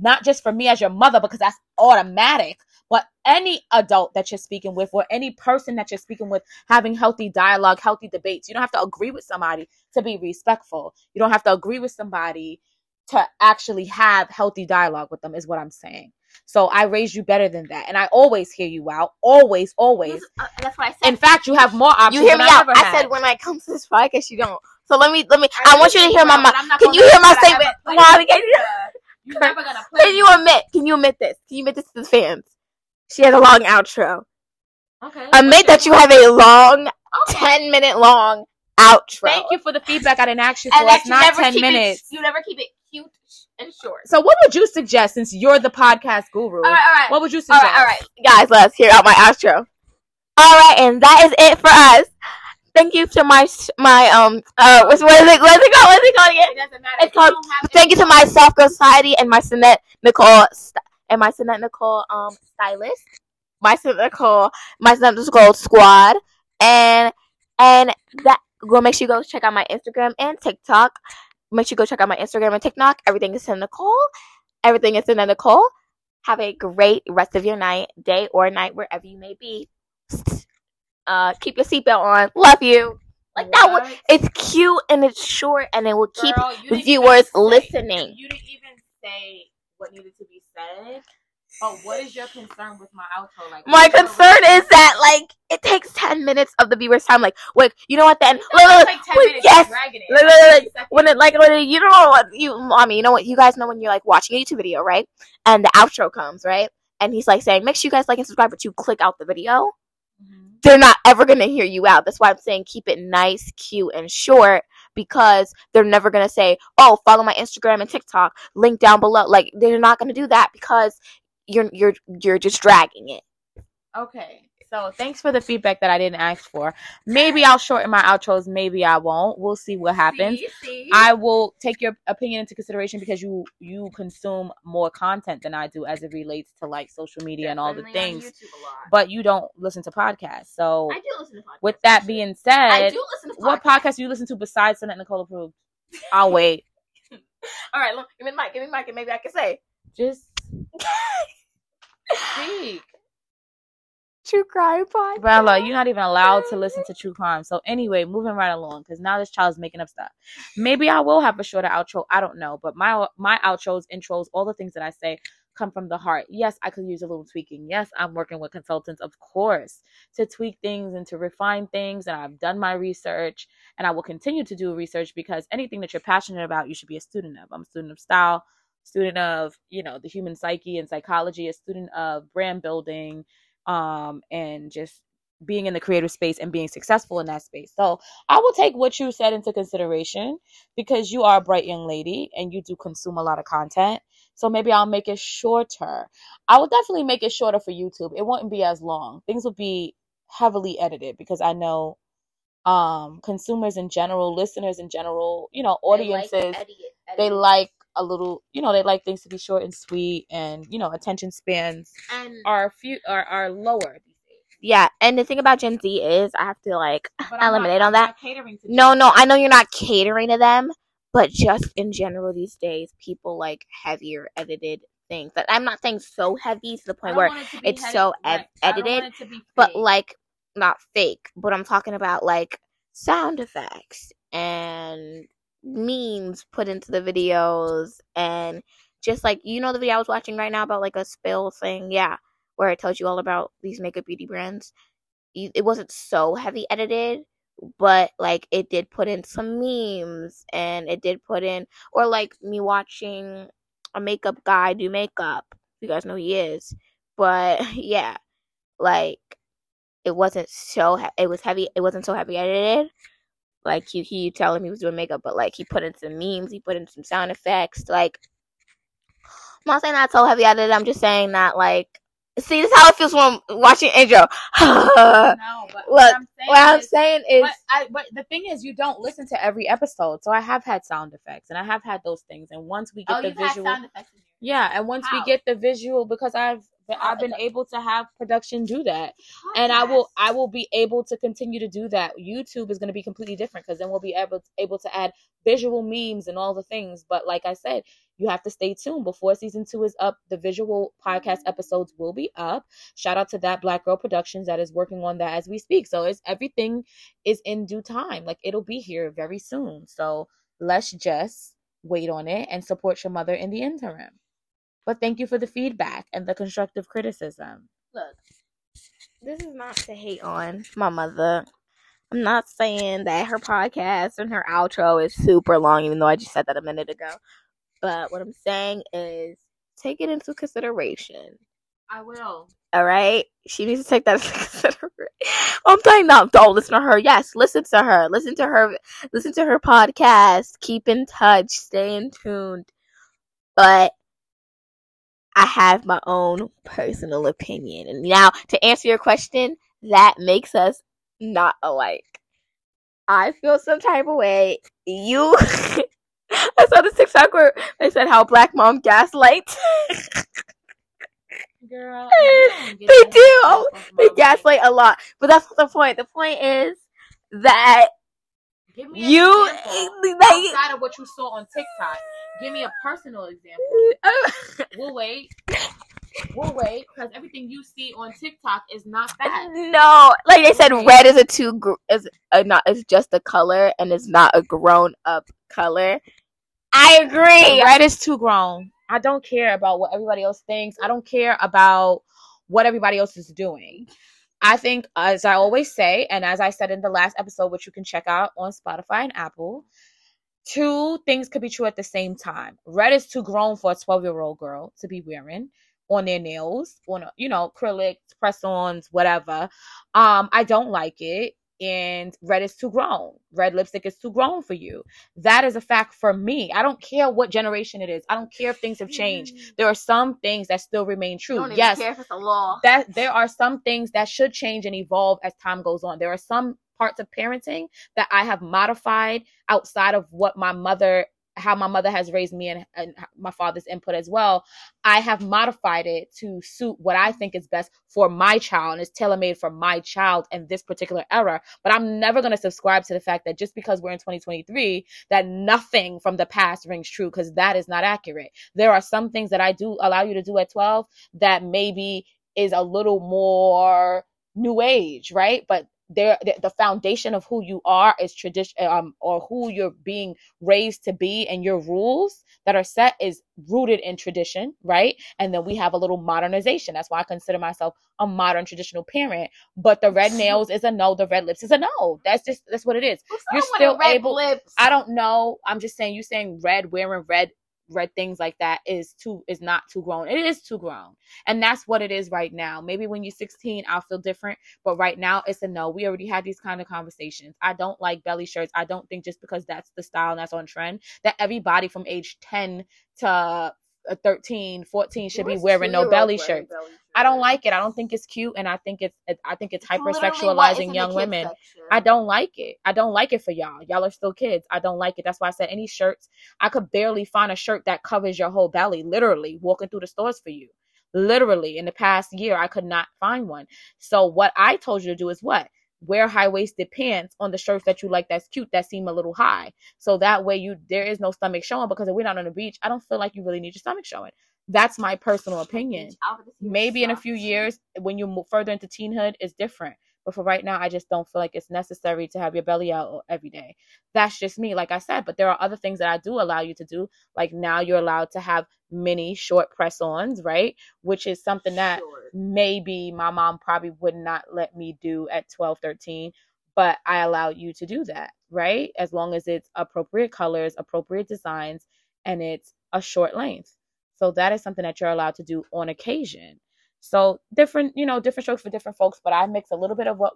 Not just for me as your mother, because that's automatic, but any adult that you're speaking with or any person that you're speaking with having healthy dialogue, healthy debates. You don't have to agree with somebody to be respectful. You don't have to agree with somebody to actually have healthy dialogue with them, is what I'm saying. So I raise you better than that. And I always hear you out. Always, always. uh, that's what I said. In fact, you have more options. you hear me I out. ever I said when I come to this podcast, you don't. So let me, let me. I, I want you to hear my but mouth. I'm not Can you hear my I statement? ever played Mommy, it. can you, You're never gonna play can you admit? Can you admit this? Can you admit this to the fans? She had a long outro. Okay. Admit that you have a long, ten minute long outro. Thank you for the feedback. I didn't ask you for. And that It's you not ten minutes. It, you never keep it cute and short. So what would you suggest since you're the podcast guru? All right, all right. What would you suggest? right, all right, guys. Let's hear out my outro. All right, and that is it for us. Thank you to my my um uh what's what is it what's it called what's it called again? It doesn't matter. It's called- Thank you to my Soft Girl Society and my Sinette Nicole st- and my Nicole um stylist. my cynical my cynical squad and and that go make sure you go check out my Instagram and TikTok. Make sure you go check out my Instagram and TikTok. Everything is in Nicole. Everything is in Nicole. Have a great rest of your night, day or night, wherever you may be. Uh, keep your seatbelt on. Love you. Like that one, it's cute and it's short and it will keep Girl, you viewers even say- listening. You didn't even say what needed to be But what is your concern with my outro? Like My concern is that like it takes ten minutes of the viewer's time. Like, wait, you know what? Then look, look, take 10 look, minutes, yes, it. look, look, Like, look, when it like when you know what you I mean you know what you guys know when you're like watching a YouTube video right and the outro comes right and he's like saying make sure you guys like and subscribe but you click out the video Mhm. they're not ever gonna hear you out that's why I'm saying keep it nice cute and short because they're never gonna say oh follow my Instagram and TikTok link down below like they're not gonna do that because you're you're you're just dragging it Okay. So thanks for the feedback that I didn't ask for. Maybe I'll shorten my outros, maybe I won't. We'll see what happens. See, see? I will take your opinion into consideration because you you consume more content than I do as it relates to like social media and all the Definitely things. YouTube a lot. But you don't listen to podcasts. So I do listen to podcasts. with that being I said, do listen to what podcast do you listen to besides Sinette Nicole approved? I'll wait. All right, look, give me the mic, give me the mic, and maybe I can say Just speak. True crime podcast. Bella, you're not even allowed to listen to true crime. So anyway, moving right along because now this child's making up stuff. Maybe I will have a shorter outro. I don't know, but my my outros, intros, all the things that I say come from the heart. Yes, I could use a little tweaking. Yes, I'm working with consultants, of course, to tweak things and to refine things. And I've done my research, and I will continue to do research because anything that you're passionate about, you should be a student of. I'm a student of style, student of you know the human psyche and psychology, a student of brand building um, and just being in the creative space and being successful in that space. So I will take what you said into consideration because you are a bright young lady and you do consume a lot of content. So maybe I'll make it shorter. I will definitely make it shorter for YouTube. It won't be as long. Things will be heavily edited because I know um consumers in general, listeners in general, you know, audiences they like a little, you know, they like things to be short and sweet and, you know, attention spans and are few are, are lower these days. yeah, and the thing about Gen Z is I have to like eliminate not, on that. No, no, I know you're not catering to them, but just in general these days, people like heavier edited things. That I'm not saying so heavy to the point where it it's heavy- so ed- right. I don't edited, it but like not fake, but I'm talking about like sound effects and memes put into the videos and just like you know the video I was watching right now about like a spill thing, yeah, where it tells you all about these makeup beauty brands. It wasn't so heavy edited, but like it did put in some memes and it did put in or like me watching a makeup guy do makeup. You guys know he is. But yeah, like it wasn't so he- it was heavy it wasn't so heavy edited like he he tell him he was doing makeup but like he put in some memes he put in some sound effects like i'm not saying that's so heavy edited i'm just saying that like see this is how it feels when i'm watching angel no, but Look, what I'm saying what i'm is, saying is but, I, but the thing is, you don't listen to every episode. So I have had sound effects and I have had those things. And once we get oh the you've had visual, sound effects in yeah, and once we get the visual, because I've How? I've been able to have production do that. and I will I will be able to continue to do that. YouTube is going to be completely different because then we'll be able able to add visual memes and all the things. But like I said, you have to stay tuned before season two is up. The visual podcast mm-hmm. episodes will be up. Shout out to that Black Girl Productions that is working on that as we speak. So it's everything is in due time. Like it'll be here very soon. So let's just wait on it and support your mother in the interim. But thank you for the feedback and the constructive criticism. look this is not to hate on my mother. I'm not saying that her podcast and her outro is super long even though i just said that a minute ago. But what i'm saying is take it into consideration. I will. all right? She needs to take that into consideration. I'm saying no don't listen to her. Yes listen to her. Listen to her listen to her podcast. Keep in touch. Stay in tuned. But I have my own personal opinion. And now, to answer your question, that makes us not alike. I feel some type of way. You, I saw this TikTok where they said how black mom gaslight. Girl, they do. Oh, they gaslight a lot, but that's not the point. The point is that Give me you like, outside of what you saw on TikTok. Give me a personal example. we'll wait. We'll wait because everything you see on TikTok is not that. No, like they said, red is a too gr- is a not is just a color and it's not a grown up color. I agree. Red is too grown. I don't care about what everybody else thinks. I don't care about what everybody else is doing. I think, as I always say, and as I said in the last episode, which you can check out on Spotify and Apple, two things could be true at the same time. Red is too grown for a 12 year old girl to be wearing on their nails, on you know, acrylics, press ons, whatever. Um, I don't like it and red is too grown. Red lipstick is too grown for you. That is a fact for me. I don't care what generation it is. I don't care if things have changed. Mm. There are some things that still remain true. yes, care if it's a law. That there are some things that should change and evolve as time goes on. There are some parts of parenting that I have modified outside of what my mother how my mother has raised me and, and, my father's input as well, I have modified it to suit what I think is best for my child and is tailor made for my child in this particular era. But I'm never going to subscribe to the fact that just because we're in 2023, that nothing from the past rings true because that is not accurate. There are some things that I do allow you to do at 12 that maybe is a little more new age, right? But there the foundation of who you are is tradition um or who you're being raised to be and your rules that are set is rooted in tradition right? And then we have a little modernization. That's why i consider myself a modern traditional parent. But the red nails is a no the red lips is a no. That's just that's what it is. You're still able lips. i don't know. I'm just saying you saying red wearing red red things like that is too is not too grown. It is too grown. And that's what it is right now. Maybe when you're 16, I'll feel different, but right now it's a no. We already had these kind of conversations. I don't like belly shirts. I don't think just because that's the style and that's on trend that everybody from age 10 to uh, 13, 14 should be wearing no belly shirts. Belly I don't like it. I don't think it's cute, and I think it's I think it's hypersexualizing young women. Section. I don't like it. I don't like it for y'all. Y'all are still kids. I don't like it. That's why I said any shirts. I could barely find a shirt that covers your whole belly. Literally walking through the stores for you. Literally in the past year, I could not find one. So what I told you to do is what wear high waisted pants on the shirts that you like that's cute that seem a little high. So that way you there is no stomach showing because if we're not on the beach, I don't feel like you really need your stomach showing. That's my personal opinion. Maybe in a few years when you move further into teenhood is different. But for right now, I just don't feel like it's necessary to have your belly out every day. That's just me, like I said. But there are other things that I do allow you to do. Like now you're allowed to have mini short press ons, right? Which is something that maybe my mom probably would not let me do at 12, 13. But I allow you to do that, right? As long as it's appropriate colors, appropriate designs, and it's a short length. So that is something that you're allowed to do on occasion. So different, you know, different strokes for different folks, but I mix a little bit of what,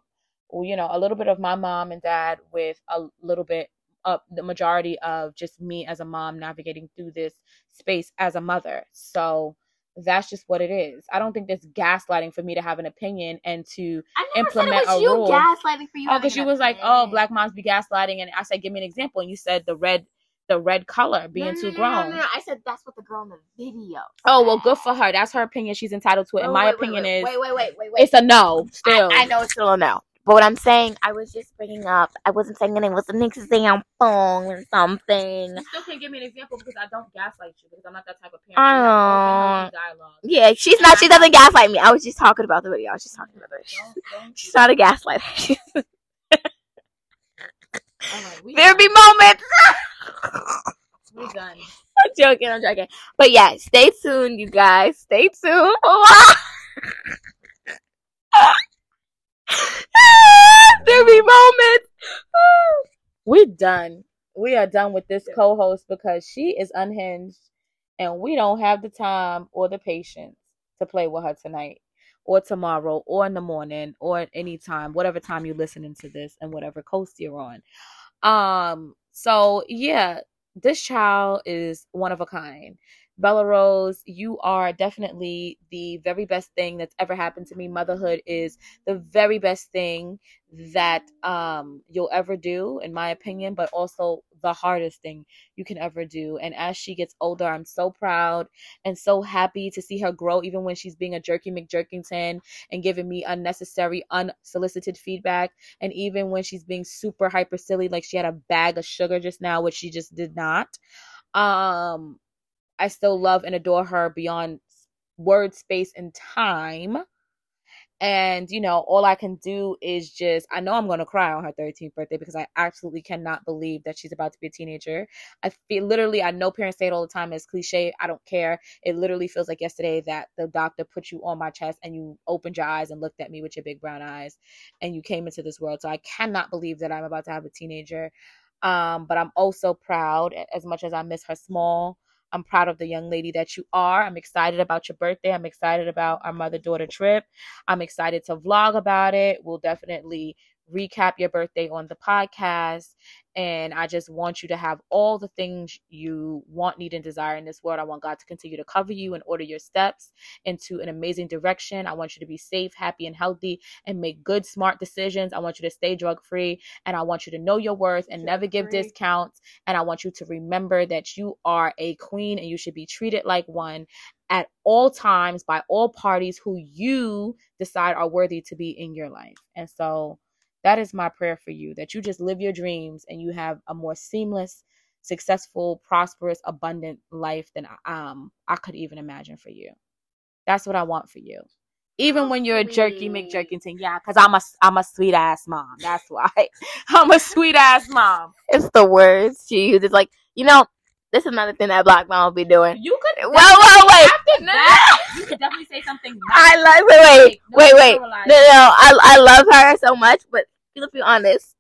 you know, a little bit of my mom and dad with a little bit of the majority of just me as a mom navigating through this space as a mother. So that's just what it is. I don't think there's gaslighting for me to have an opinion and to implement a rule. Gaslighting for you. Oh, because you was like, "Oh, black moms be gaslighting," and I said, "Give me an example." And you said the red the red color being no, too no, grown. No, no, I said that's what the girl in the video. Oh well, good for her. That's her opinion. She's entitled to it. And my wait, opinion wait, is wait, wait, wait, wait, wait. It's a no. Still, I, I know it's still a no. But what I'm saying, I was just bringing up. I wasn't saying anything. Was an example or something. You still can't give me an example because I don't gaslight you because I'm not that type of parent. I know. Yeah, she's not. She doesn't gaslight me. I was just talking about the video. I was just talking about it. She's not a gaslighter. Oh right, there be moments. We're done. I'm joking. I'm joking. But yeah, stay tuned, you guys. Stay tuned there be moments. We're done. We are done with this co-host because she is unhinged, and we don't have the time or the patience to play with her tonight or tomorrow or in the morning or at any time, whatever time you're listening to this and whatever coast you're on. Um, so yeah, this child is one of a kind. Bella Rose, you are definitely the very best thing that's ever happened to me. Motherhood is the very best thing that um, you'll ever do, in my opinion, but also the hardest thing you can ever do. And as she gets older, I'm so proud and so happy to see her grow, even when she's being a jerky McJerkington and giving me unnecessary, unsolicited feedback. And even when she's being super hyper silly, like she had a bag of sugar just now, which she just did not. Um, I still love and adore her beyond word, space, and time and, you know, all I can do is just, I know I'm going to cry on her 13th birthday because I absolutely cannot believe that she's about to be a teenager. I feel literally, I know parents say it all the time, it's cliche. I don't care. It literally feels like yesterday that the doctor put you on my chest and you opened your eyes and looked at me with your big brown eyes and you came into this world. So I cannot believe that I'm about to have a teenager. Um, but I'm also proud as much as I miss her small. I'm proud of the young lady that you are. I'm excited about your birthday. I'm excited about our mother daughter trip. I'm excited to vlog about it. We'll definitely recap your birthday on the podcast. And I just want you to have all the things you want, need, and desire in this world. I want God to continue to cover you and order your steps into an amazing direction. I want you to be safe, happy, and healthy and make good, smart decisions. I want you to stay drug free. And I want you to know your worth and never give discounts. And I want you to remember that you are a queen and you should be treated like one at all times by all parties who you decide are worthy to be in your life. And so, that is my prayer for you that you just live your dreams and you have a more seamless, successful, prosperous, abundant life than um I could even imagine for you. That's what I want for you. Even when you're a jerky McJerkington, yeah, because I'm a I'm a sweet ass mom. That's why I'm a sweet ass mom. It's the words she uses. Like you know, this is another thing that black mom will be doing. You could. Whoa, whoa, wait. After that, you could definitely say something. I like. Wait, wait, wait, wait. No, no, I I love her so much, but let's be honest.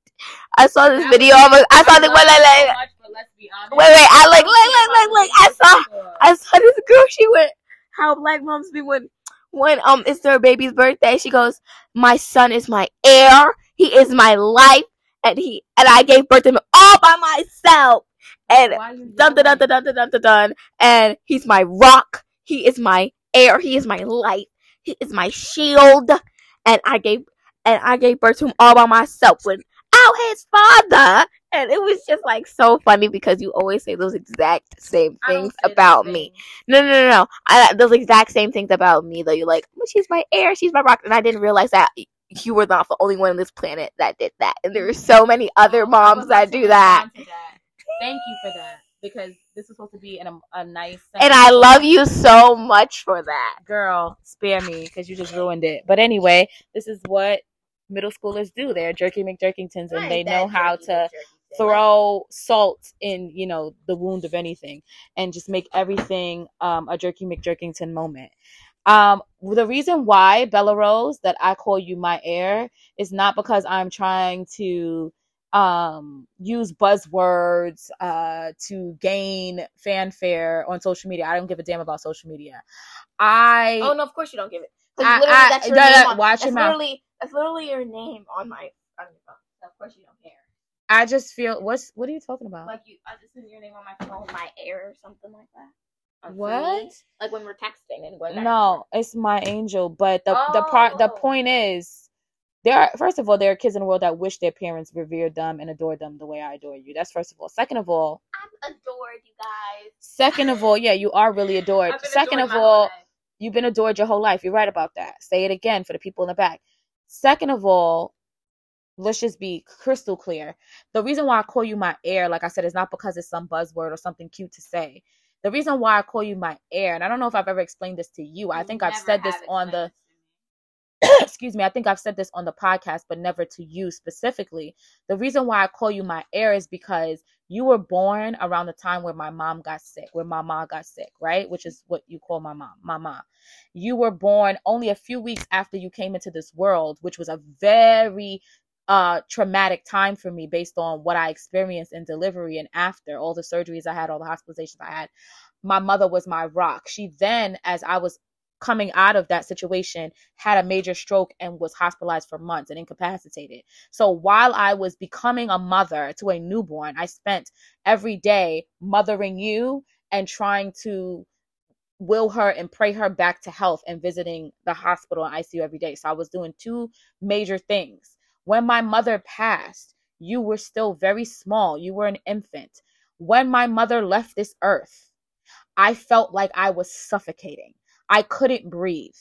I saw this video. I'm like, I saw the wait, like, like, wait, wait. I like, like, like, like, like. I saw, I saw this girl. She went, how black moms be when, when um it's their baby's birthday. She goes, my son is my heir. He is my life, and he and I gave birth to him all by myself. And dun dun dun dun dun dun dun dun. And he's my rock. He is my heir. He is my life. He is my shield. And I gave and I gave birth to him all by myself without his father. And it was just like so funny because you always say those exact same things about me. No, no, no, no. I, those exact same things about me though. You're like, well, she's my air, she's my rock, and I didn't realize that you were not the only one on this planet that did that. And there are so many other moms that do that. that. Thank you for that because this is supposed to be an, a nice. And I love you so much for that, girl. Spare me because you just ruined it. But anyway, this is what middle schoolers do. They're jerky McJerkingtons and they know how to throw salt in, you know, the wound of anything and just make everything um, a jerky McJerkington moment. Um, the reason why Bella Rose that I call you my air is not because I'm trying to um use buzzwords uh to gain fanfare on social media. I don't give a damn about social media. I Oh no, of course you don't give it. I, literally I, that's your watch that's literally your name on my on your phone. So of course you don't care. I just feel what's what are you talking about? Like you, I just put your name on my phone, my air or something like that. what? Like when we're texting and going. No, it's my angel. But the oh. the part the point is, there are first of all there are kids in the world that wish their parents revered them and adored them the way I adore you. That's first of all. Second of all, I'm adored, you guys. Second of all, yeah, you are really adored. Second of all. You've been adored your whole life. You're right about that. Say it again for the people in the back. Second of all, let's just be crystal clear. The reason why I call you my air, like I said, is not because it's some buzzword or something cute to say. The reason why I call you my air, and I don't know if I've ever explained this to you. I think I've said this on the excuse me, I think I've said this on the podcast, but never to you specifically. The reason why I call you my air is because you were born around the time where my mom got sick, where my mom got sick, right? Which is what you call my mom, my mom. You were born only a few weeks after you came into this world, which was a very uh traumatic time for me based on what I experienced in delivery and after all the surgeries I had, all the hospitalizations I had. My mother was my rock. She then, as I was coming out of that situation had a major stroke and was hospitalized for months and incapacitated. So while I was becoming a mother to a newborn, I spent every day mothering you and trying to will her and pray her back to health and visiting the hospital and ICU every day. So I was doing two major things. When my mother passed, you were still very small. You were an infant. When my mother left this earth, I felt like I was suffocating. I couldn't breathe.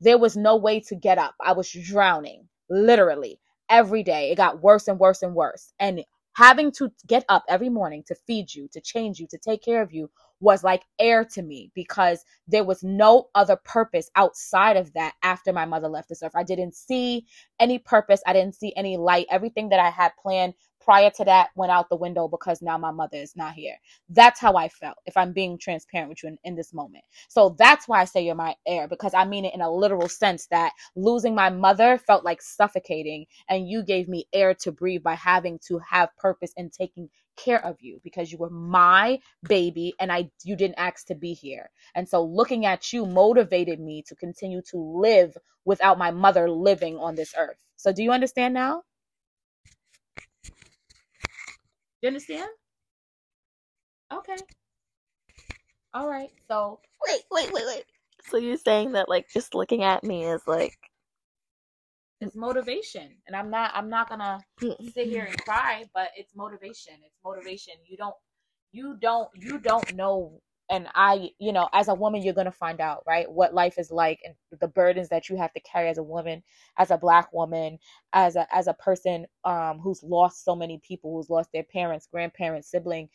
There was no way to get up. I was drowning, literally, every day. It got worse and worse and worse. And having to get up every morning to feed you, to change you, to take care of you was like air to me because there was no other purpose outside of that after my mother left this earth. I didn't see any purpose. I didn't see any light. Everything that I had planned prior to that went out the window because now my mother is not here. That's how I felt, if I'm being transparent with you in, in, this moment. So that's why I say you're my air, because I mean it in a literal sense that losing my mother felt like suffocating, and you gave me air to breathe by having to have purpose and taking care of you because you were my baby and I you didn't ask to be here. And so looking at you motivated me to continue to live without my mother living on this earth. So do you understand now? You understand? Okay. All right. So wait, wait, wait, wait. So you're saying that like just looking at me is like it's motivation. And i'm not i'm not gonna sit here and cry but it's motivation. It's motivation. You don't you don't you don't know. And i you know as a woman you're gonna find out right what life is like and the burdens that you have to carry as a woman as a black woman as a as a person um who's lost so many people who's lost their parents grandparents sibling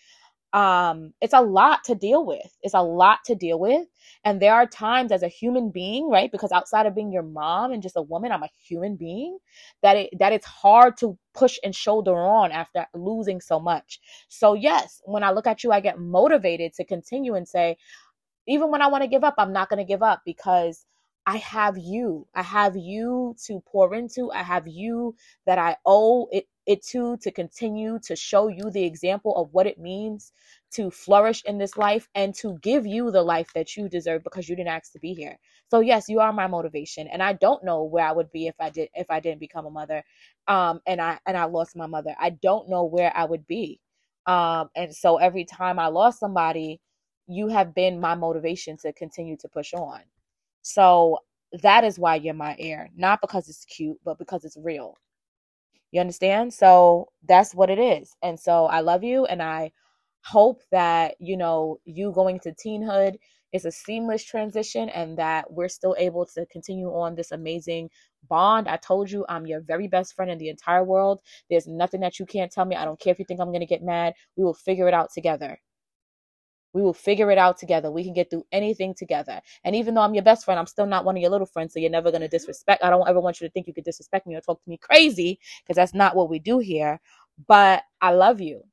um it's a lot to deal with. It's a lot to deal with. And there are times as a human being right because outside of being your mom and just a woman i'm a human being that it that it's hard to push and shoulder on after losing so much. So yes when i look at you i get motivated to continue and say even when i want to give up i'm not going to give up because I have you. I have you to pour into. I have you that I owe it it to to continue to show you the example of what it means to flourish in this life and to give you the life that you deserve because you didn't ask to be here. So yes, you are my motivation and I don't know where I would be if I did if I didn't become a mother um and I and I lost my mother. I don't know where I would be. Um and so every time I lost somebody, you have been my motivation to continue to push on. So that is why you're my air, not because it's cute, but because it's real. You understand? So that's what it is. And so I love you and I hope that, you know, you going to teenhood is a seamless transition and that we're still able to continue on this amazing bond. I told you I'm your very best friend in the entire world. There's nothing that you can't tell me. I don't care if you think I'm going to get mad. We will figure it out together. We will figure it out together. We can get through anything together. And even though I'm your best friend, I'm still not one of your little friends. So you're never going to disrespect. I don't ever want you to think you could disrespect me or talk to me crazy because that's not what we do here. But I love you.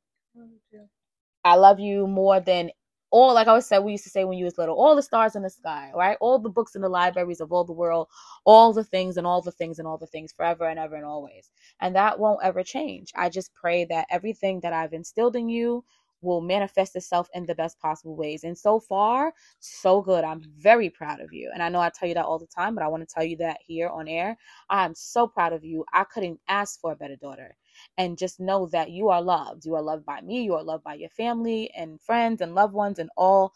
I love you more than all, like I always said, we used to say when you was little, all the stars in the sky, right? All the books in the libraries of all the world, all the things and all the things and all the things forever and ever and always. And that won't ever change. I just pray that everything that I've instilled in you will manifest itself in the best possible ways. And so far, so good. I'm very proud of you. And I know I tell you that all the time, but I want to tell you that here on air. I'm so proud of you. I couldn't ask for a better daughter. And just know that you are loved. You are loved by me. You are loved by your family and friends and loved ones and all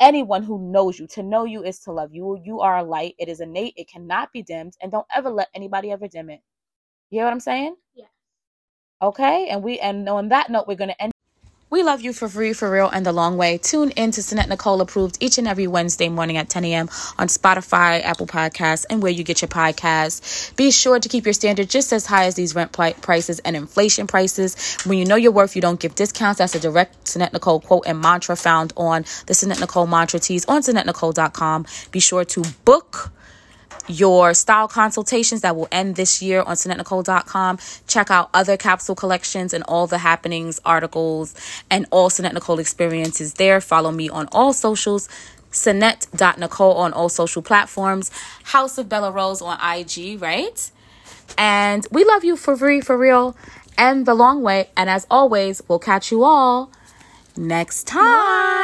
anyone who knows you. To know you is to love you. You are a light. It is innate. It cannot be dimmed. And don't ever let anybody ever dim it. You hear what I'm saying? Yeah. Okay. And we and on that note, we're gonna end. We love you for free, for real, and the long way. Tune in to Sinette Nicole approved each and every Wednesday morning at 10 a.m. on Spotify, Apple Podcasts, and where you get your podcasts. Be sure to keep your standard just as high as these rent prices and inflation prices. When you know your worth, you don't give discounts. That's a direct Sinette Nicole quote and mantra found on the Sinette Nicole mantra tees on SinetteNicole.com. Be sure to book your style consultations that will end this year on SinetteNicole.com. Check out other capsule collections and all the happenings, articles, and all Sinette Nicole experiences there. Follow me on all socials. Sinette.Nicole on all social platforms. House of Bella Rose on IG, right? And we love you for free, for real, and the long way. And as always, we'll catch you all next time. Bye.